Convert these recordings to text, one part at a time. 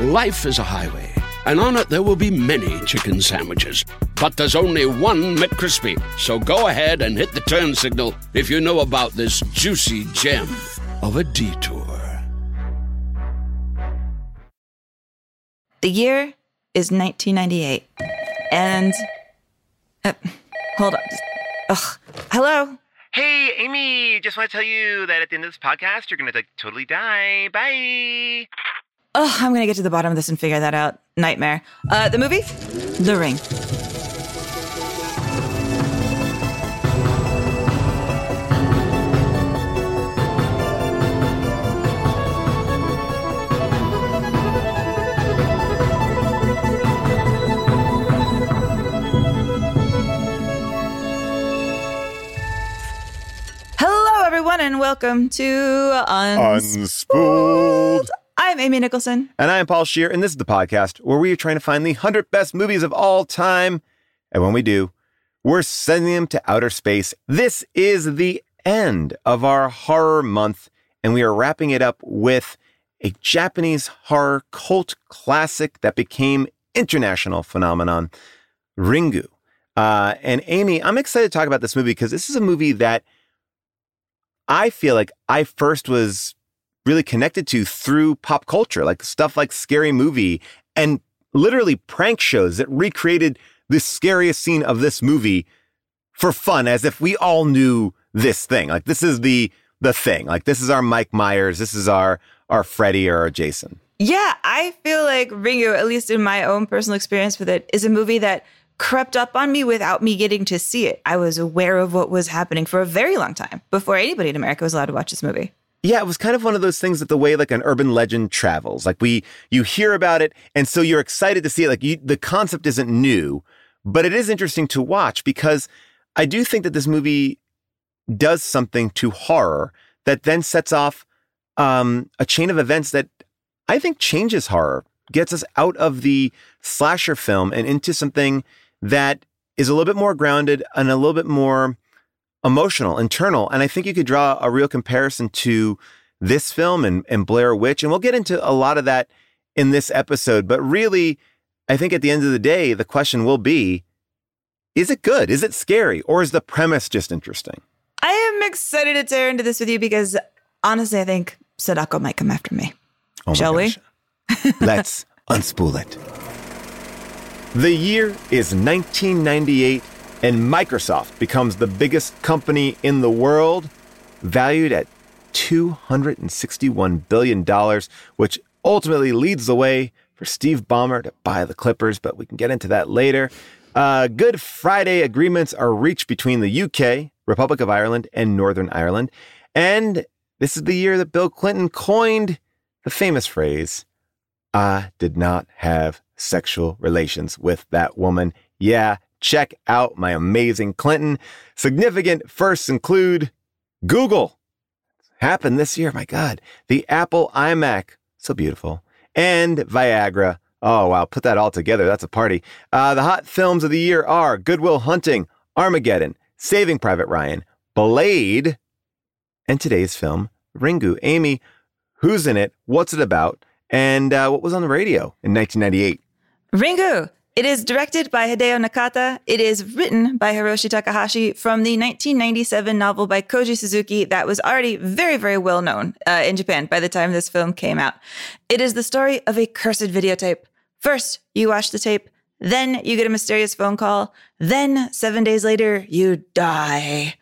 Life is a highway, and on it there will be many chicken sandwiches. But there's only one McCrispy. So go ahead and hit the turn signal if you know about this juicy gem of a detour. The year is 1998. And. Uh, hold on. Ugh. Hello? Hey, Amy, just want to tell you that at the end of this podcast, you're going to like totally die. Bye. Oh, I'm gonna get to the bottom of this and figure that out. Nightmare. Uh, the movie? The Ring. Hello, everyone, and welcome to Unspooled. Unspooled. I'm Amy Nicholson. And I'm Paul Scheer, and this is the podcast where we are trying to find the 100 best movies of all time. And when we do, we're sending them to outer space. This is the end of our horror month, and we are wrapping it up with a Japanese horror cult classic that became international phenomenon, Ringu. Uh, and Amy, I'm excited to talk about this movie because this is a movie that I feel like I first was really connected to through pop culture, like stuff like Scary Movie and literally prank shows that recreated the scariest scene of this movie for fun, as if we all knew this thing. Like this is the the thing. Like this is our Mike Myers. This is our our Freddy or our Jason. Yeah, I feel like Ringu, at least in my own personal experience with it, is a movie that crept up on me without me getting to see it. I was aware of what was happening for a very long time before anybody in America was allowed to watch this movie. Yeah, it was kind of one of those things that the way like an urban legend travels. Like we, you hear about it, and so you're excited to see it. Like you, the concept isn't new, but it is interesting to watch because I do think that this movie does something to horror that then sets off um, a chain of events that I think changes horror, gets us out of the slasher film and into something that is a little bit more grounded and a little bit more emotional, internal. And I think you could draw a real comparison to this film and, and Blair Witch. And we'll get into a lot of that in this episode. But really, I think at the end of the day, the question will be is it good? Is it scary? Or is the premise just interesting? I am excited to tear into this with you because honestly, I think Sadako might come after me. Oh Shall we? Let's unspool it. The year is 1998, and Microsoft becomes the biggest company in the world, valued at $261 billion, which ultimately leads the way for Steve Ballmer to buy the Clippers, but we can get into that later. Uh, Good Friday agreements are reached between the UK, Republic of Ireland, and Northern Ireland. And this is the year that Bill Clinton coined the famous phrase, I did not have sexual relations with that woman. Yeah, check out my amazing Clinton. Significant firsts include Google. Happened this year, my God. The Apple iMac, so beautiful. And Viagra. Oh, wow. Put that all together. That's a party. Uh, the hot films of the year are Good Will Hunting, Armageddon, Saving Private Ryan, Blade, and today's film, Ringu. Amy, who's in it? What's it about? And uh, what was on the radio in 1998? Ringu, It is directed by Hideo Nakata. It is written by Hiroshi Takahashi from the 1997 novel by Koji Suzuki that was already very, very well known uh, in Japan by the time this film came out. It is the story of a cursed videotape. First, you watch the tape, then you get a mysterious phone call. Then, seven days later, you die.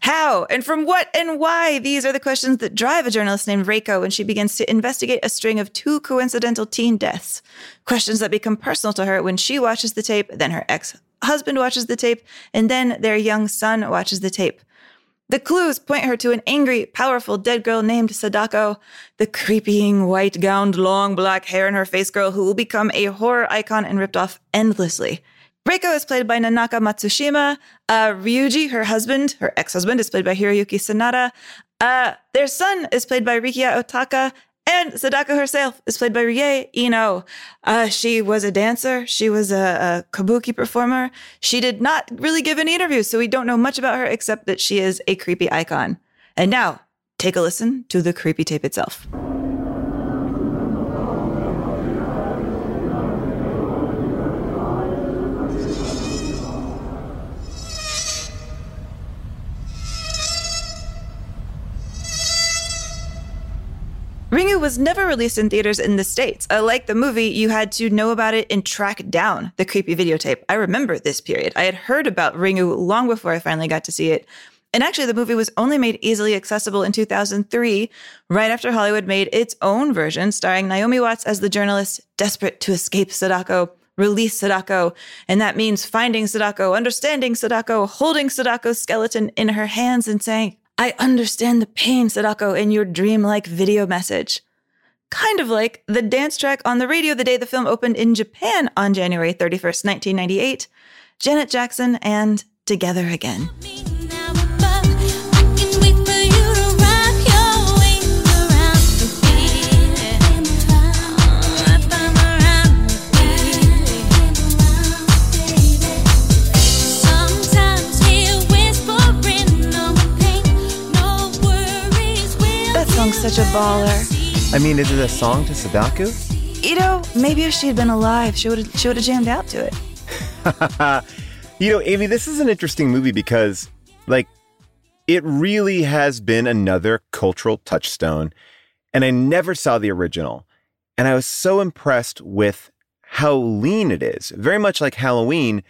How and from what and why? These are the questions that drive a journalist named Reiko when she begins to investigate a string of two coincidental teen deaths. Questions that become personal to her when she watches the tape, then her ex husband watches the tape, and then their young son watches the tape. The clues point her to an angry, powerful dead girl named Sadako, the creeping, white gowned, long black hair in her face girl who will become a horror icon and ripped off endlessly. Reiko is played by Nanako Matsushima. Uh, Ryuji, her husband, her ex husband, is played by Hiroyuki Sanada. Uh, their son is played by Rikiya Otaka, and Sadako herself is played by Rie Ino. Uh, she was a dancer. She was a, a, kabuki performer. She did not really give any interviews, so we don't know much about her except that she is a creepy icon. And now, take a listen to the creepy tape itself. Ringu was never released in theaters in the States. Uh, like the movie, you had to know about it and track down the creepy videotape. I remember this period. I had heard about Ringu long before I finally got to see it. And actually, the movie was only made easily accessible in 2003, right after Hollywood made its own version, starring Naomi Watts as the journalist desperate to escape Sadako, release Sadako. And that means finding Sadako, understanding Sadako, holding Sadako's skeleton in her hands and saying, I understand the pain, Sadako, in your dreamlike video message. Kind of like the dance track on the radio the day the film opened in Japan on January 31st, 1998. Janet Jackson and Together Again. Such a baller. I mean, is it a song to Sadako? You know, maybe if she had been alive, she would have she would have jammed out to it. you know, Amy, this is an interesting movie because, like, it really has been another cultural touchstone, and I never saw the original, and I was so impressed with how lean it is. Very much like Halloween,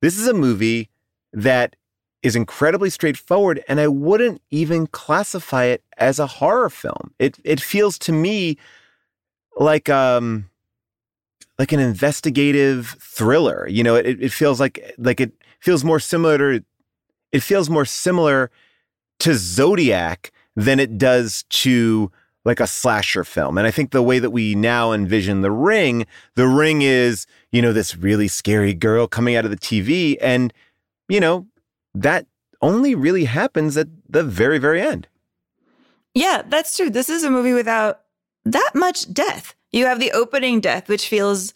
this is a movie that is incredibly straightforward, and I wouldn't even classify it as a horror film. It it feels to me like um like an investigative thriller. You know, it, it feels like like it feels more similar to it feels more similar to Zodiac than it does to like a slasher film. And I think the way that we now envision the ring, the ring is, you know, this really scary girl coming out of the TV and you know, that only really happens at the very, very end. Yeah, that's true. This is a movie without that much death. You have the opening death, which feels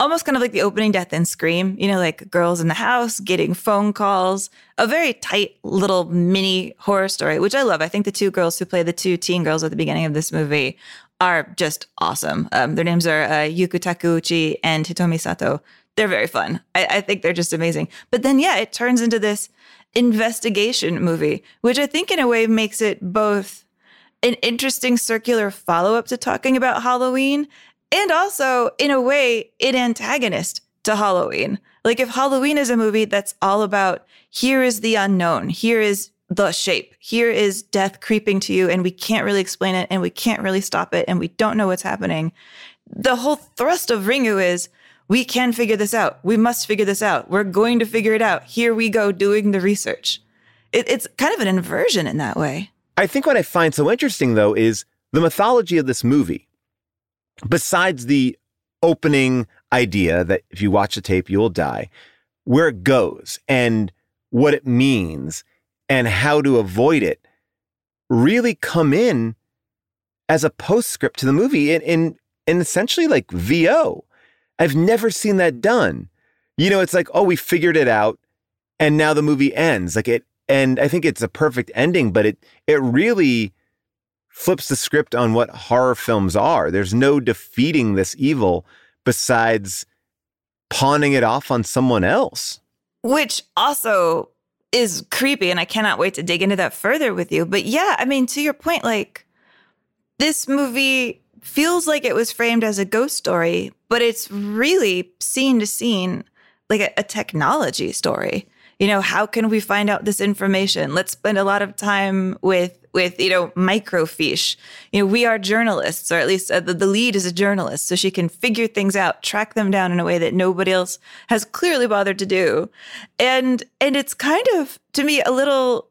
almost kind of like the opening death in Scream, you know, like girls in the house getting phone calls, a very tight little mini horror story, which I love. I think the two girls who play the two teen girls at the beginning of this movie are just awesome. Um, their names are uh, Yuko Takeuchi and Hitomi Sato. They're very fun. I, I think they're just amazing. But then, yeah, it turns into this investigation movie, which I think in a way makes it both an interesting circular follow up to talking about Halloween and also, in a way, an antagonist to Halloween. Like, if Halloween is a movie that's all about here is the unknown, here is the shape, here is death creeping to you, and we can't really explain it, and we can't really stop it, and we don't know what's happening. The whole thrust of Ringu is we can figure this out. We must figure this out. We're going to figure it out. Here we go doing the research. It, it's kind of an inversion in that way. I think what I find so interesting, though, is the mythology of this movie. Besides the opening idea that if you watch the tape, you will die, where it goes and what it means and how to avoid it really come in as a postscript to the movie in, in, in essentially like VO. I've never seen that done. You know, it's like, oh, we figured it out and now the movie ends. Like it and I think it's a perfect ending, but it it really flips the script on what horror films are. There's no defeating this evil besides pawning it off on someone else. Which also is creepy. And I cannot wait to dig into that further with you. But yeah, I mean, to your point, like this movie feels like it was framed as a ghost story, but it's really scene to scene like a, a technology story. You know how can we find out this information? Let's spend a lot of time with with you know microfiche. You know we are journalists or at least uh, the, the lead is a journalist so she can figure things out track them down in a way that nobody else has clearly bothered to do. And and it's kind of to me a little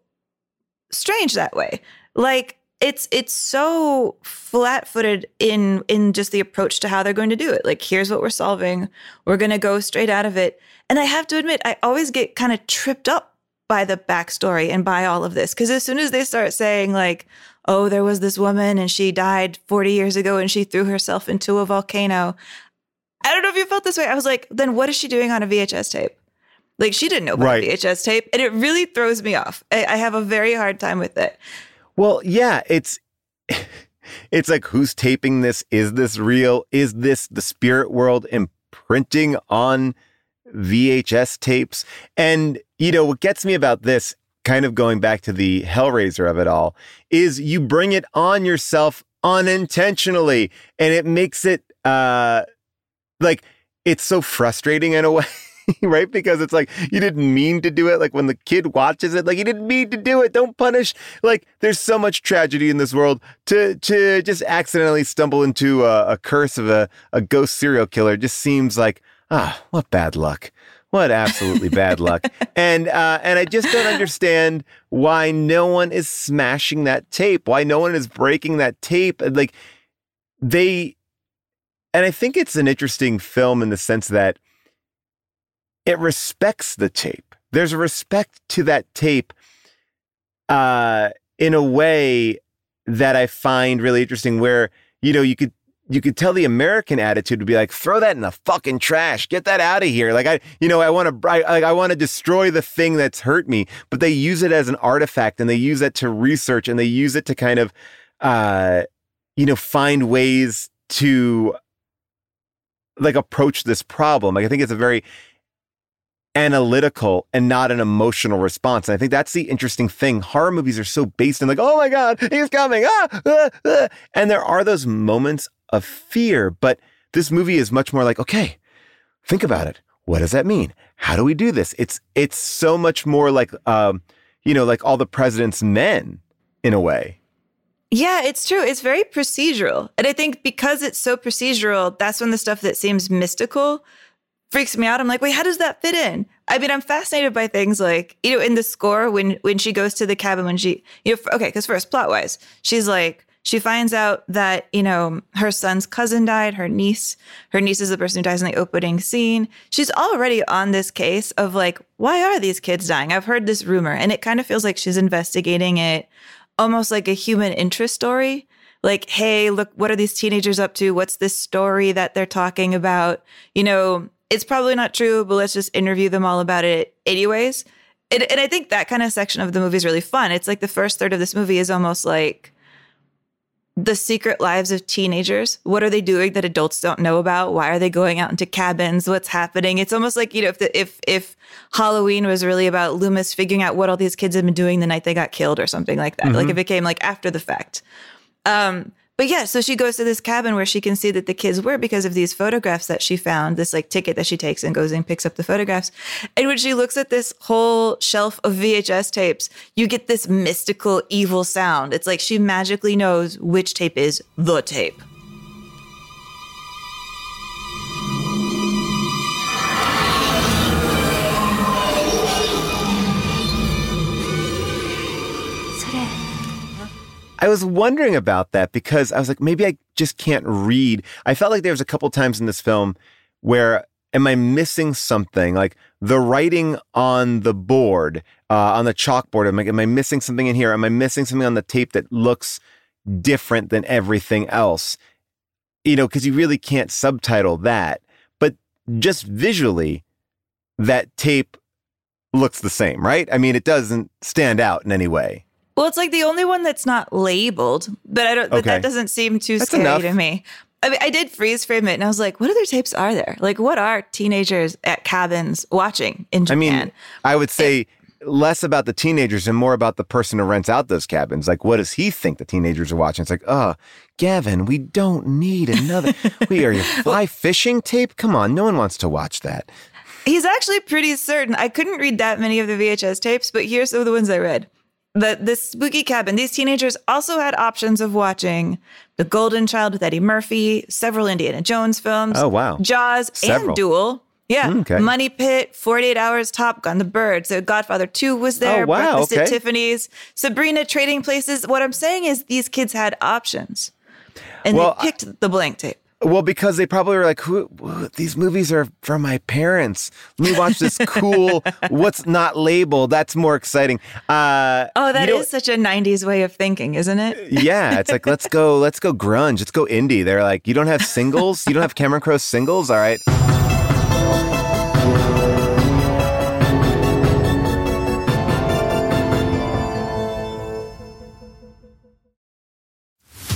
strange that way. Like it's it's so flat-footed in in just the approach to how they're going to do it. Like here's what we're solving. We're going to go straight out of it. And i have to admit i always get kind of tripped up by the backstory and by all of this. Because as soon as they start saying like oh there was this woman and she died 40 years ago and she threw herself into a volcano i don't know if you felt this way. I was like then what is she doing on a vhs tape? Like she didn't know about Right. vhs tape and it really throws me off. I, I have a very hard time with it Well, yeah, it's it's like who's taping this? Is this real? Is this the spirit world imprinting on VHS tapes? And you know, what gets me about this kind of going back to the Hellraiser of it all is you bring it on yourself unintentionally and it makes it uh like it's so frustrating in a way. right? Because it's like you didn't mean to do it. Like when the kid watches it, like you didn't mean to do it. Don't punish. Like there's so much tragedy in this world to to just accidentally stumble into a, a curse of a, a ghost serial killer just seems like ah, what bad luck. What absolutely bad luck. And uh, and I just don't understand why no one is smashing that tape. Why no one is breaking that tape. Like they and I think it's an interesting film in the sense that it respects the tape. There's a respect to that tape uh, in a way that I find really interesting where, you know, you could you could tell the American attitude would be like, throw that in the fucking trash, get that out of here. Like I, you know, I want to, I, like, I want to destroy the thing that's hurt me. But they use it as an artifact, and they use it to research, and they use it to kind of, uh, you know, find ways to like approach this problem. Like I think it's a very analytical and not an emotional response. And I think that's the interesting thing. Horror movies are so based in like, oh my God, he's coming. Ah, ah, ah. And there are those moments of fear, but this movie is much more like, okay, think about it. What does that mean? How do we do this? It's it's so much more like um, you know, like all the president's men in a way. Yeah, it's true. It's very procedural. And I think because it's so procedural, that's when the stuff that seems mystical freaks me out. I'm like, wait, how does that fit in? I mean, I'm fascinated by things like, you know, in the score when when she goes to the cabin when she you know, okay, because first plot wise, she's like she finds out that, you know, her son's cousin died, her niece, her niece is the person who dies in the opening scene. She's already on this case of like, why are these kids dying? I've heard this rumor. And it kind of feels like she's investigating it almost like a human interest story. Like, hey, look, what are these teenagers up to? What's this story that they're talking about? You know, it's probably not true, but let's just interview them all about it anyways. And, and I think that kind of section of the movie is really fun. It's like the first third of this movie is almost like the secret lives of teenagers. What are they doing that adults don't know about? Why are they going out into cabins? What's happening? It's almost like you know, if the, if if Halloween was really about Loomis figuring out what all these kids had been doing the night they got killed or something like that. Like if it came like after the fact. Um, but yeah, so she goes to this cabin where she can see that the kids were because of these photographs that she found, this like ticket that she takes and goes and picks up the photographs. And when she looks at this whole shelf of VHS tapes, you get this mystical evil sound. It's like she magically knows which tape is the tape. I was wondering about that because I was like, maybe I just can't read. I felt like there was a couple times in this film where am I missing something? Like the writing on the board, uh, on the chalkboard. Am I, am I missing something in here? Am I missing something on the tape that looks different than everything else? You know, because you really can't subtitle that. But just visually, that tape looks the same, right? I mean, it doesn't stand out in any way. Well, it's like the only one that's not labeled, but I don't. But Okay. that doesn't seem too That's scary enough. to me. I mean, I did freeze frame it and I was like, what other tapes are there? Like, what are teenagers at cabins watching in I Japan? mean, I would say less about the teenagers and more about the person who rents out those cabins. Like, what does he think the teenagers are watching? It's like, oh, Gavin, we don't need another. we are you fly fishing tape? Come on, no one wants to watch that. He's actually pretty certain. I couldn't read that many of the VHS tapes, but here's some of the ones I read. That this spooky cabin, these teenagers also had options of watching The Golden Child with Eddie Murphy, several Indiana Jones films. Oh, wow. Jaws Several. and Duel. Yeah. Mm, okay. Money Pit, 48 Hours, Top Gun, The Bird. So Godfather 2 was there. Oh, wow, Breakfast at okay. Tiffany's, Sabrina Trading Places. What I'm saying is these kids had options. And Well, they picked the blank tape. Well, because they probably were like, who, who- these movies are from my parents. Let me watch this cool, what's not labeled. That's more exciting. Uh, Oh, that is you know- such a 90s way of thinking, isn't it? yeah, it's like let's go, let's go grunge, let's go indie. They're like, you don't have singles, you don't have Cameron Crowe singles, all right.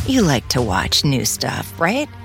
You like to watch new stuff, right?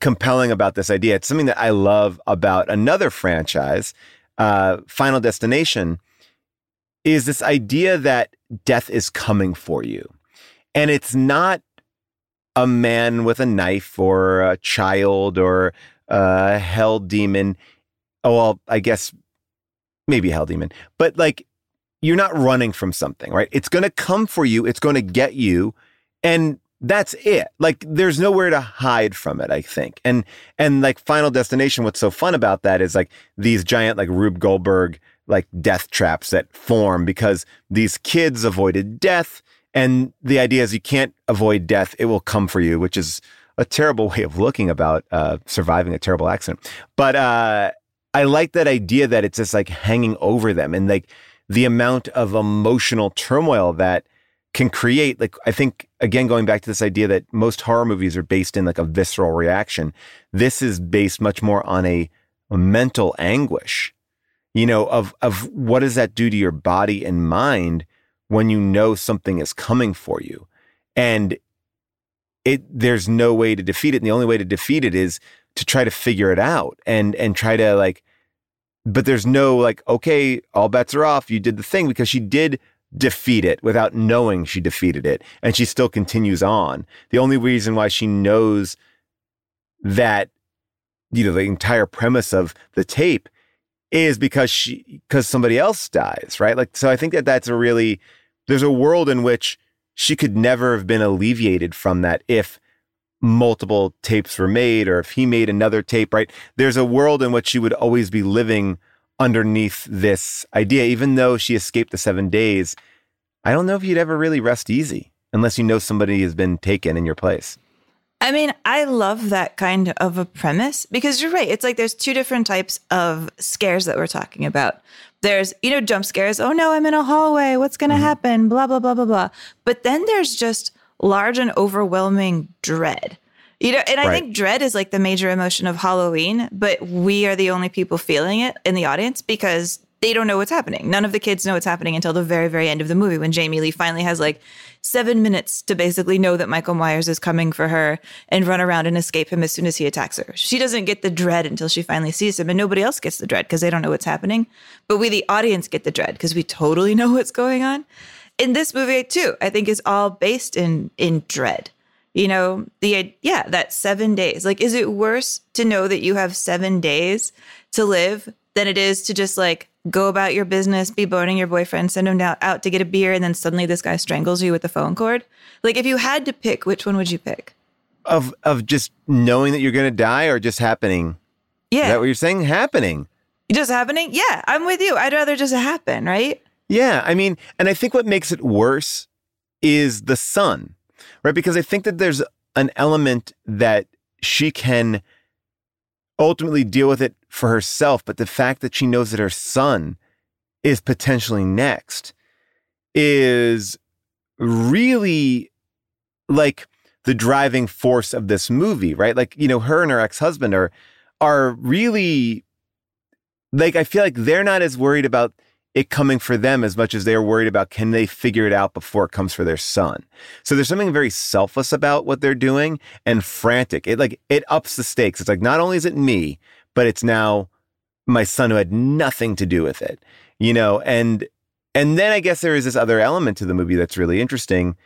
compelling about this idea, it's something that I love about another franchise, uh, Final Destination, is this idea that death is coming for you. And it's not a man with a knife or a child or a hell demon. Oh, well, I guess maybe hell demon, but like you're not running from something, right? It's going to come for you, it's going to get you. And that's it. Like there's nowhere to hide from it, I think. And and like Final Destination, what's so fun about that is like these giant like Rube Goldberg like death traps that form because these kids avoided death. And the idea is you can't avoid death, it will come for you, which is a terrible way of looking about uh, surviving a terrible accident. But uh, I like that idea that it's just like hanging over them and like the amount of emotional turmoil that can create like i think again going back to this idea that most horror movies are based in like a visceral reaction this is based much more on a, a mental anguish you know of of what does that do to your body and mind when you know something is coming for you? And it there's no way to defeat it and the only way to defeat it is to try to figure it out and and try to like but there's no like okay all bets are off you did the thing because she did defeat it without knowing she defeated it. And she still continues on. The only reason why she knows that you know the entire premise of the tape is because she because somebody else dies right? Like so i think that that's a really there's a world in which she could never have been alleviated from that if multiple tapes were made or if he made another tape right? There's a world in which she would always be living underneath this idea even though she escaped the 7 days i don't know if you'd ever really rest easy unless you know somebody has been taken in your place I mean, I love that kind of a premise because you're right. It's like there's two different types of scares that we're talking about. There's, you know, jump scares. Oh no, I'm in a hallway. What's going to mm-hmm. happen? Blah, blah, blah, blah, blah. But then there's just large and overwhelming dread. You know, and I Right. think dread is like the major emotion of Halloween, but we are the only people feeling it in the audience because they don't know what's happening. None of the kids know what's happening until the very, very end of the movie when Jamie Lee finally has like seven minutes to basically know that Michael Myers is coming for her and run around and escape him as soon as he attacks her. She doesn't get the dread until she finally sees him, and nobody else gets the dread because they don't know what's happening. But we, the audience, get the dread because we totally know what's going on. In this movie, too, I think is all based in in dread. You know, the yeah, that 7 days. Like is it worse to know that you have 7 days to live than it is to just like go about your business, be boning your boyfriend, send him out, out to get a beer, and then suddenly this guy strangles you with the phone cord? Like, if you had to pick, which one would you pick? Of of just knowing that you're going to die, or just happening. Yeah, Is that what you're saying? Happening. just happening. Yeah, I'm with you. I'd rather just happen, right? Yeah, I mean, and I think what makes it worse is the son, right? Because I think that there's an element that she can ultimately deal with it for herself, but the fact that she knows that her son is potentially next is really like the driving force of this movie, right? Like, you know, her and her ex-husband are are really like I feel like they're not as worried about it coming for them as much as they're worried about can they figure it out before it comes for their son. So there's something very selfless about what they're doing and frantic. It like it ups the stakes. It's like not only is it me, but it's now my son who had nothing to do with it. You know, and and then I guess there is this other element to the movie that's really interesting.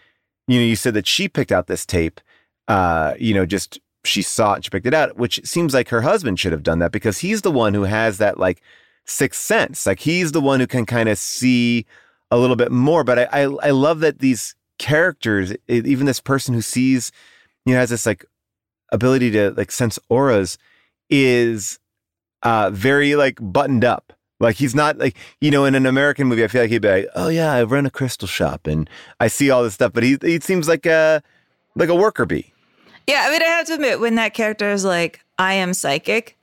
You know, you said that she picked out this tape uh, you know, just she saw it and she picked it out, which seems like her husband should have done that because he's the one who has that like sixth sense. Like he's the one who can kind of see a little bit more. But I, I, I love that these characters, even this person who sees, you know, has this like ability to like sense auras, is uh very like buttoned up. Like he's not like you know in an American movie, I feel like he'd be like, oh yeah, I run a crystal shop and I see all this stuff, but he he seems like a like a worker bee. Yeah, I mean, I have to admit, when that character is like, "I am psychic,"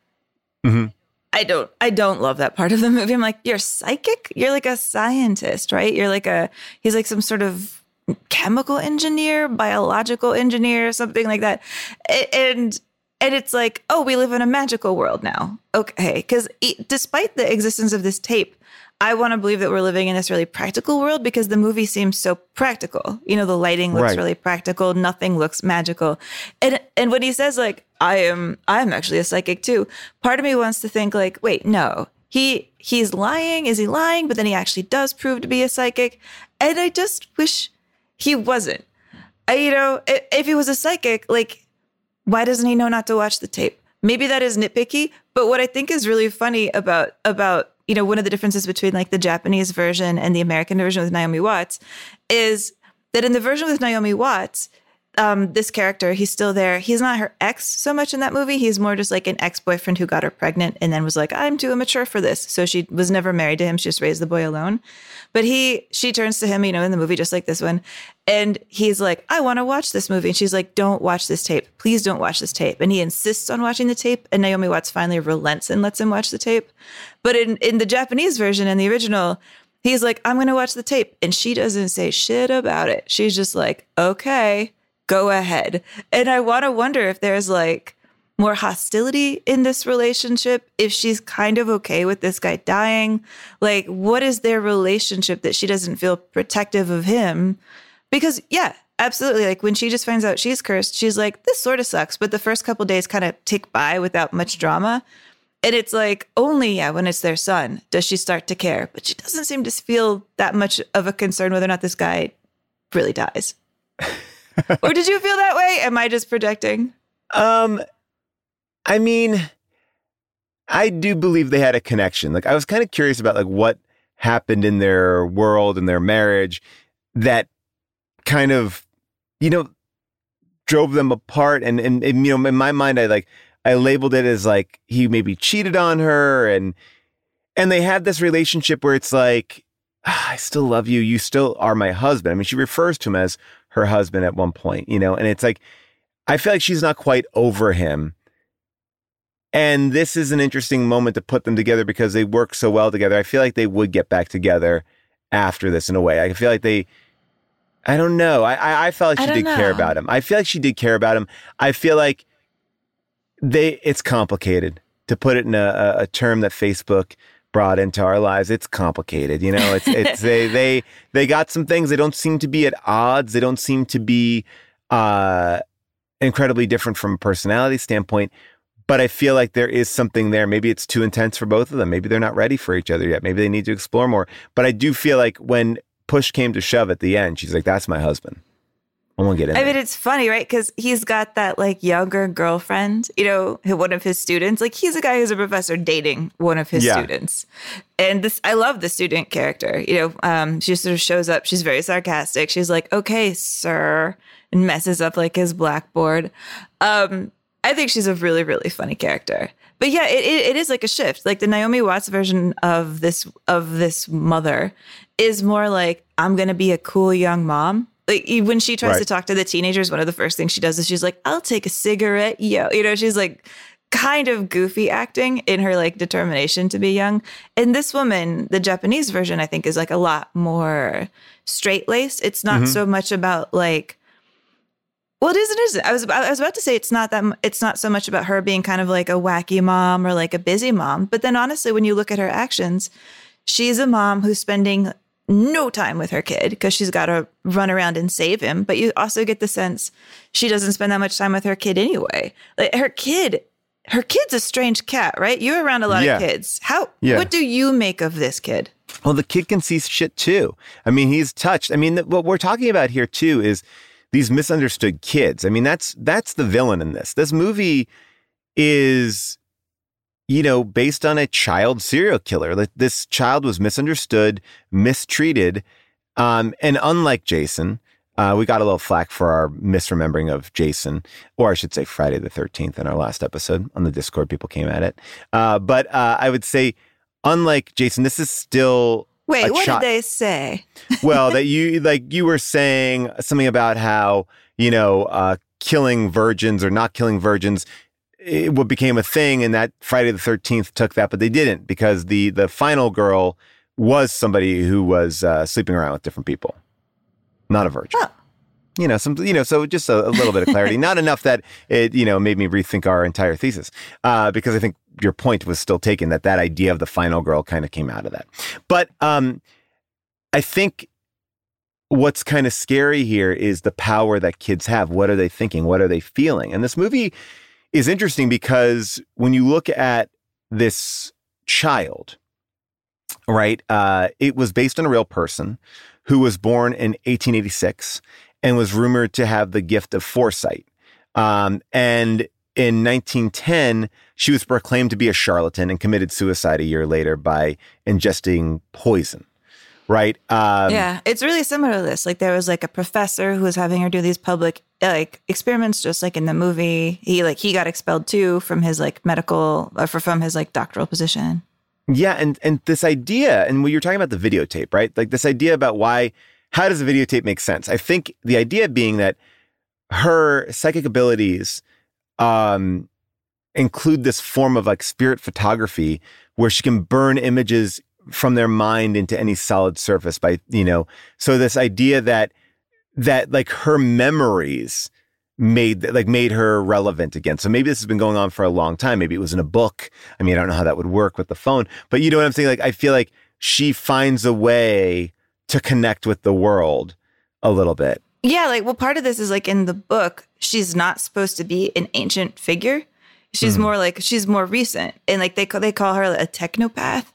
Mhm. I don't, I don't love that part of the movie. I'm like, "You're psychic? You're like a scientist, right? You're like a, he's like some sort of chemical engineer, biological engineer, something like that," and and it's like, oh, we live in a magical world now, okay? Because despite the existence of this tape. I want to believe that we're living in this really practical world because the movie seems so practical. You know, the lighting looks Right. really practical, nothing looks magical. And and when he says like I am I'm actually a psychic too, part of me wants to think like, wait, no. He he's lying, is he lying? But then he actually does prove to be a psychic. And I just wish he wasn't. I, you know, i- if he was a psychic, like why doesn't he know not to watch the tape? Maybe that is nitpicky, but what I think is really funny about about you know one of the differences between like the Japanese version and the American version with Naomi Watts is that in the version with Naomi Watts, um, this character he's still there. He's not her ex so much in that movie. He's more just like an ex boyfriend who got her pregnant and then was like, I'm too immature for this. So she was never married to him. She just raised the boy alone. But he, she turns to him, you know, in the movie, just like this one. And he's like, I want to watch this movie. And she's like, don't watch this tape. Please don't watch this tape. And he insists on watching the tape. And Naomi Watts finally relents and lets him watch the tape. But in, in the Japanese version and the original, he's like, I'm going to watch the tape. And she doesn't say shit about it. She's just like, okay, go ahead. And I want to wonder if there's like, more hostility in this relationship if she's kind of okay with this guy dying. Like what is their relationship that she doesn't feel protective of him? Because yeah absolutely like when she just finds out she's cursed she's like this sort of sucks but the first couple days kind of tick by without much drama. And it's like only yeah when it's their son does she start to care but she doesn't seem to feel that much of a concern whether or not this guy really dies or did you feel that way am i just projecting Um, I mean, I do believe they had a connection. Like, I was kind of curious about like what happened in their world and their marriage that kind of, you know, drove them apart. And, and and you know, in my mind, I like I labeled it as like he maybe cheated on her, and and they had this relationship where it's like, "Ah, I still love you. You still are my husband. I mean, she refers to him as her husband at one point, you know, and it's like. I feel like she's not quite over him. And this is an interesting moment to put them together because they work so well together. I feel like they would get back together after this in a way. I feel like they, I don't know. I, I, I felt like she did care about him. I feel like she did care about him. I feel like they, it's complicated to put it in a, a term that Facebook brought into our lives. It's complicated. You know, it's, it's, they, they, they got some things. They don't seem to be at odds. They don't seem to be, uh, incredibly different from a personality standpoint. But I feel like there is something there. Maybe it's too intense for both of them. Maybe they're not ready for each other yet. Maybe they need to explore more. But I do feel like when push came to shove at the end, she's like, that's my husband. I won't get into I mean, it's funny, right? Because he's got that like younger girlfriend, you know, one of his students. Like he's a guy who's a professor dating one of his Yeah. students, and this I love the student character. You know, um, she sort of shows up. She's very sarcastic. She's like, "Okay, sir," and messes up like his blackboard. Um, I think she's a really, really funny character. But yeah, it, it, it is like a shift. Like the Naomi Watts version of this of this mother is more like I'm gonna be a cool young mom. Like when she tries Right. to talk to the teenagers, one of the first things she does is she's like, "I'll take a cigarette, yo." You know, she's like kind of goofy acting in her like determination to be young. And this woman, the Japanese version, I think, is like a lot more straight laced. It's not mm-hmm. so much about like well, it is. It is. I was. I was about to say it's not that. It's not so much about her being kind of like a wacky mom or like a busy mom. But then, honestly, when you look at her actions, she's a mom who's spending no time with her kid because she's got to run around and save him. But you also get the sense she doesn't spend that much time with her kid anyway. Like her kid, her kid's a strange cat, right? You're around a lot Yeah. of kids. How? Yeah. What do you make of this kid? Well, the kid can see shit too. I mean, he's touched. I mean, what we're talking about here too is these misunderstood kids. I mean, that's that's the villain in this. This movie is, you know, based on a child serial killer. Like this child was misunderstood, mistreated, um, and unlike Jason. Uh, we got a little flack for our misremembering of Jason, or I should say Friday the 13th in our last episode on the Discord. People came at it. Uh, but uh, I would say, unlike Jason, this is still Wait, what chi- did they say? well that you like you were saying something about how you know uh killing virgins or not killing virgins it, what became a thing and that friday the 13th took that but they didn't because the the final girl was somebody who was uh, sleeping around with different people. Not a virgin. Oh. you know some you know so just a, a little bit of clarity. Not enough that it you know made me rethink our entire thesis uh, because i think your point was still taken that that idea of the final girl kind of came out of that. But um i think what's kind of scary here is the power that kids have. What are they thinking? What are they feeling? And this movie is interesting because when you look at this child right uh, it was based on a real person who was born in 1886 and was rumored to have the gift of foresight. Um, and in 1910, she was proclaimed to be a charlatan and committed suicide a year later by ingesting poison. Right? Um, yeah, it's really similar to this. Like there was like a professor who was having her do these public like experiments, just like in the movie. He like he got expelled too from his like medical or for, from his like doctoral position. Yeah, and and this idea, and when you're talking about the videotape, right? Like this idea about why, how does a videotape make sense? I think the idea being that her psychic abilities um, include this form of like spirit photography, where she can burn images from their mind into any solid surface by you know. So this idea that that like her memories made like made her relevant again. So maybe this has been going on for a long time. Maybe it was in a book. I mean, I don't know how that would work with the phone, but you know what I'm saying? Like I feel like she finds a way to connect with the world a little bit. Yeah, like well, part of this is like in the book, she's not supposed to be an ancient figure. She's mm-hmm. more like she's more recent, and like they call, they call her a technopath.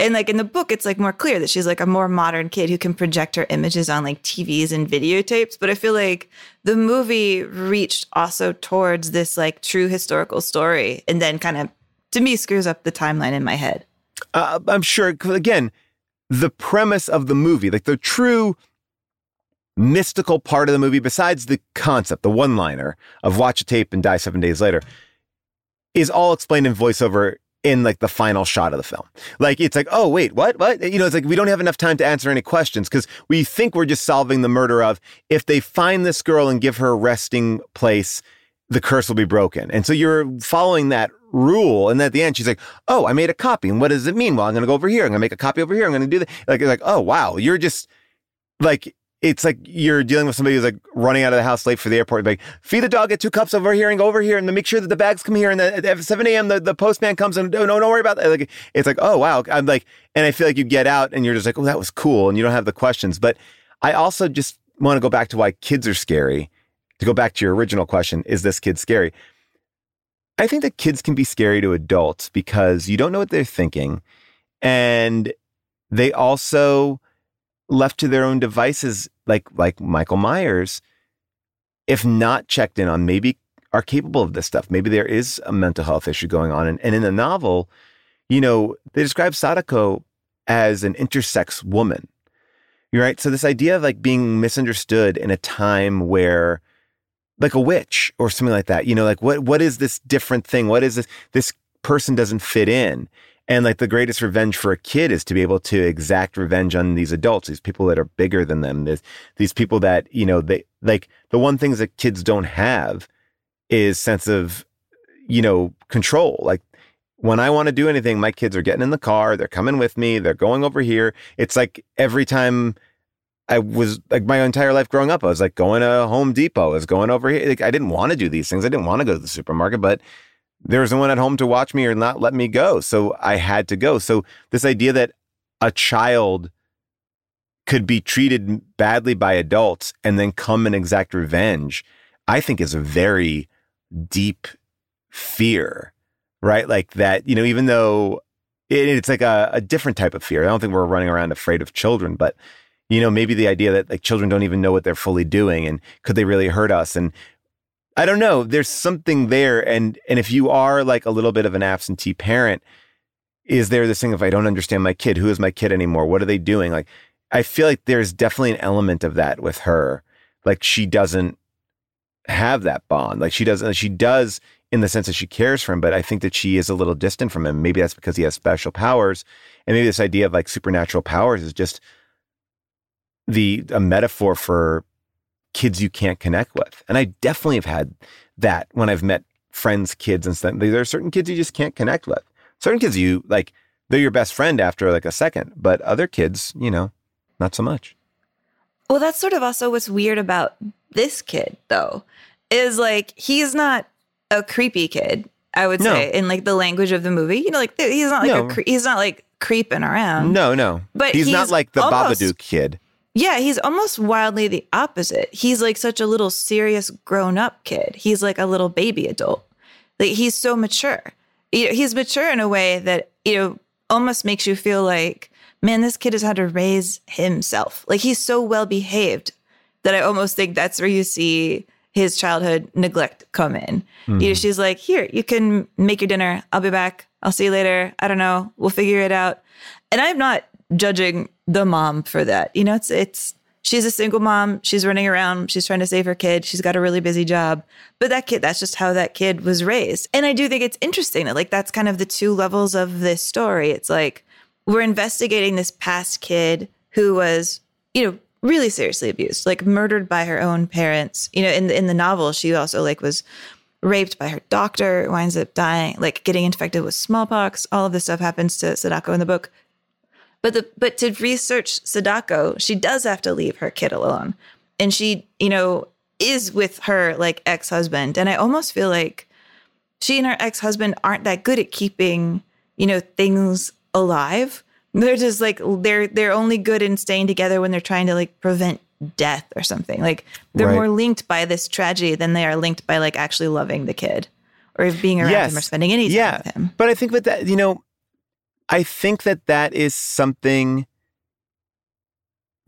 And like in the book, it's like more clear that she's like a more modern kid who can project her images on like TVs and videotapes. But I feel like the movie reached also towards this like true historical story, and then kind of to me screws up the timeline in my head. Uh, I'm sure, again, the premise of the movie, like the true mystical part of the movie, besides the concept, the one liner of watch a tape and die seven days later, is all explained in voiceover in like the final shot of the film. Like it's like, oh wait, what? What? You know, it's like we don't have enough time to answer any questions because we think we're just solving the murder of if they find this girl and give her a resting place, the curse will be broken. And so you're following that rule. And at the end, she's like, oh, I made a copy. And what does it mean? Well, I'm gonna go over here. I'm gonna make a copy over here. I'm gonna do that. Like, like, oh wow, you're just like it's like you're dealing with somebody who's like running out of the house late for the airport. Like, feed the dog, get two cups over here and go over here and then make sure that the bags come here. And then at 7 a.m., the, the postman comes and no, no, don't worry about that. Like, it's like, oh, wow. I'm like, and I feel like you get out and you're just like, oh, that was cool. And you don't have the questions. But I also just want to go back to why kids are scary. To go back to your original question, is this kid scary? I think that kids can be scary to adults because you don't know what they're thinking. And they also, left to their own devices, like like Michael Myers, if not checked in on, maybe are capable of this stuff. Maybe there is a mental health issue going on. And, and in the novel, you know, they describe Sadako as an intersex woman. You're right. So this idea of like being misunderstood in a time where like a witch or something like that, you know, like what what is this different thing? What is this this person doesn't fit in? And like the greatest revenge for a kid is to be able to exact revenge on these adults, these people that are bigger than them, these, these people that, you know, they like the one things that kids don't have is sense of, you know, control. Like when I want to do anything, my kids are getting in the car, they're coming with me, they're going over here. It's like every time I was like my entire life growing up, I was like going to Home Depot, I was going over here. Like I didn't want to do these things. I didn't want to go to the supermarket, but there was no one at home to watch me or not let me go. So I had to go. So this idea that a child could be treated badly by adults and then come and exact revenge, I think is a very deep fear right? Like that, you know, even though it, it's like a, a different type of fear. I don't think we're running around afraid of children, but you know, maybe the idea that like children don't even know what they're fully doing and could they really hurt us? And I don't know. There's something there. And and if you are like a little bit of an absentee parent, is there this thing of I don't understand my kid? Who is my kid anymore? What are they doing? Like I feel like there's definitely an element of that with her. Like she doesn't have that bond. Like she doesn't she does in the sense that she cares for him, but I think that she is a little distant from him. Maybe that's because he has special powers. And maybe this idea of like supernatural powers is just the a metaphor for kids you can't connect with. And I definitely have had that when I've met friends, kids and stuff. There are certain kids you just can't connect with. Certain kids you like they're your best friend after like a second, but other kids, you know, not so much. Well, that's sort of also what's weird about this kid though. Is like he's not a creepy kid. I would No. say in like the language of the movie. You know, like he's not like No. a cre- he's not like creeping around. No, no. But he's, not like the Babadook kid. Yeah, he's almost wildly the opposite. He's like such a little serious grown up kid. He's like a little baby adult. Like he's so mature. He's mature in a way that, you know, almost makes you feel like, man, this kid has had to raise himself. Like he's so well behaved that I almost think that's where you see his childhood neglect come in. You know, hmm. she's like, here, you can make your dinner. I'll be back. I'll see you later. I don't know. We'll figure it out. And I'm not judging the mom for that. You know, it's it's she's a single mom. She's running around. She's trying to save her kid. She's got a really busy job. But that kid, that's just how that kid was raised. And I do think it's interesting that like that's kind of the two levels of this story. It's like we're investigating this past kid who was, you know, really seriously abused, like murdered by her own parents. You know, in the in the novel, she also like was raped by her doctor, winds up dying, like getting infected with smallpox. All of this stuff happens to Sadako in the book. But the but to research Sadako, she does have to leave her kid alone. And she, you know, is with her like ex-husband. And I almost feel like she and her ex-husband aren't that good at keeping, you know, things alive. They're just like they're they're only good in staying together when they're trying to like prevent death or something. Like they're Right. more linked by this tragedy than they are linked by like actually loving the kid or being around him or spending any time yeah. with him. But I think with that, you know, I think that that is something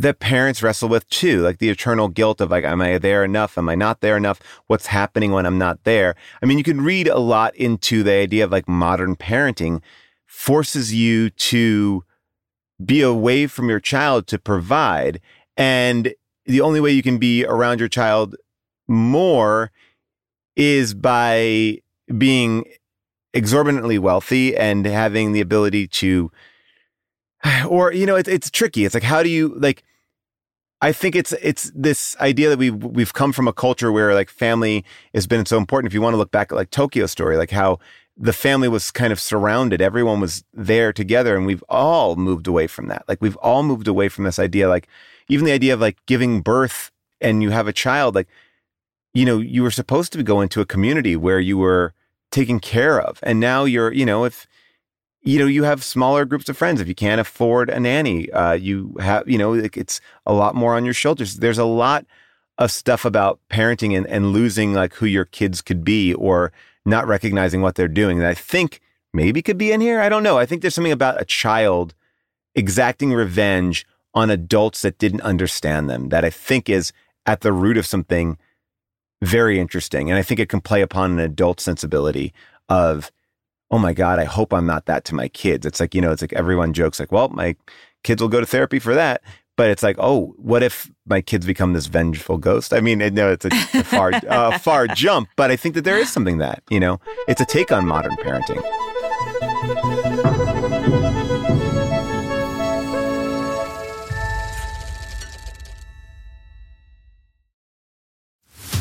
that parents wrestle with too, like the eternal guilt of like, am I there enough? Am I not there enough? What's happening when I'm not there? I mean, you can read a lot into the idea of like modern parenting forces you to be away from your child to provide. And the only way you can be around your child more is by being exorbitantly wealthy and having the ability to or you know it's it's tricky. It's like how do you like I think it's it's this idea that we have we've come from a culture where like family has been so important. If you want to look back at like Tokyo story like how the family was kind of surrounded everyone was there together and we've all moved away from that. Like we've all moved away from this idea like even the idea of like giving birth and you have a child like you know you were supposed to go into a community where you were taken care of. And now you're you know if you know you have smaller groups of friends. If you can't afford a nanny uh, you have you know it's a lot more on your shoulders. There's a lot of stuff about parenting and, and losing like who your kids could be or not recognizing what they're doing that i think maybe could be in here. I don't know. I think there's something about a child exacting revenge on adults that didn't understand them that i think is at the root of something very interesting. And I think it can play upon an adult sensibility of, oh my God, I hope I'm not that to my kids. It's like, you know, it's like everyone jokes like, well, my kids will go to therapy for that. But it's like, oh, what if my kids become this vengeful ghost? I mean, no, it's a, a far, uh, far jump, but I think that there is something that, you know, it's a take on modern parenting.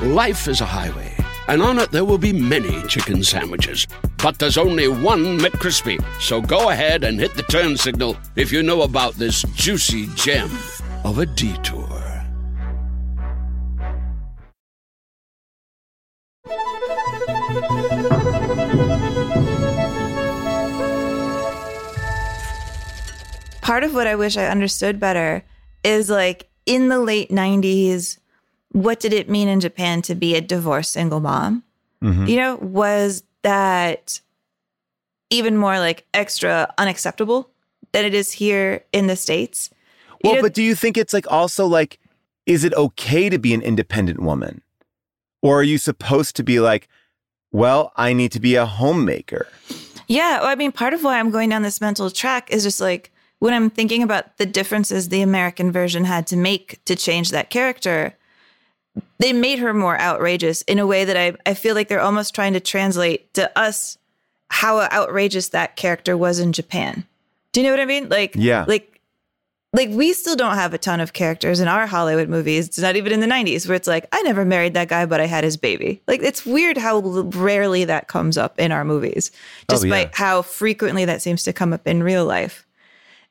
Life is a highway, and on it there will be many chicken sandwiches. But there's only one McCrispy. So go ahead and hit the turn signal if you know about this juicy gem of a detour. part of what I wish I understood better is like in the late 90s, what did it mean in Japan to be a divorced single mom? Mm-hmm. You know, was that even more like extra unacceptable than it is here in the States? You Well, know, but do you think it's like also like, is it okay to be an independent woman? Or are you supposed to be like, well, I need to be a homemaker? Yeah, well, I mean, part of why I'm going down this mental track is just like when I'm thinking about the differences the American version had to make to change that character, they made her more outrageous in a way that I, I feel like they're almost trying to translate to us how outrageous that character was in Japan. Do you know what I mean? Like, Yeah. like, like we still don't have a ton of characters in our Hollywood movies. It's not even in the 90s where it's like, I never married that guy, but I had his baby. Like, it's weird how rarely that comes up in our movies, Oh, despite yeah. how frequently that seems to come up in real life.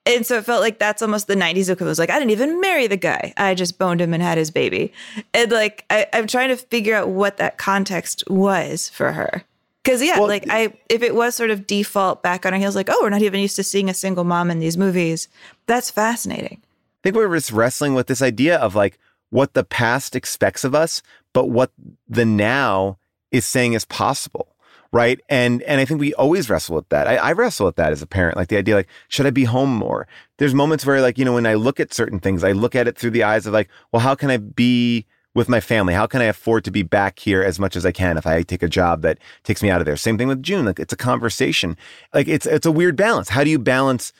And so it felt like that's almost the 90s equivalent. It was like, I didn't even marry the guy. I just boned him and had his baby. And like, I, I'm trying to figure out what that context was for her. Cause yeah, Well, like I, if it was sort of default back on our heels, like, oh, we're not even used to seeing a single mom in these movies. That's fascinating. I think we're just wrestling with this idea of like what the past expects of us, but what the now is saying is possible. Right. And and I think we always wrestle with that. I, I wrestle with that as a parent, like the idea like, should I be home more? There's moments where like, you know, when I look at certain things, I look at it through the eyes of like, well, how can I be with my family? How can I afford to be back here as much as I can if I take a job that takes me out of there? Same thing with June. Like it's a conversation. Like it's it's a weird balance. How do you balance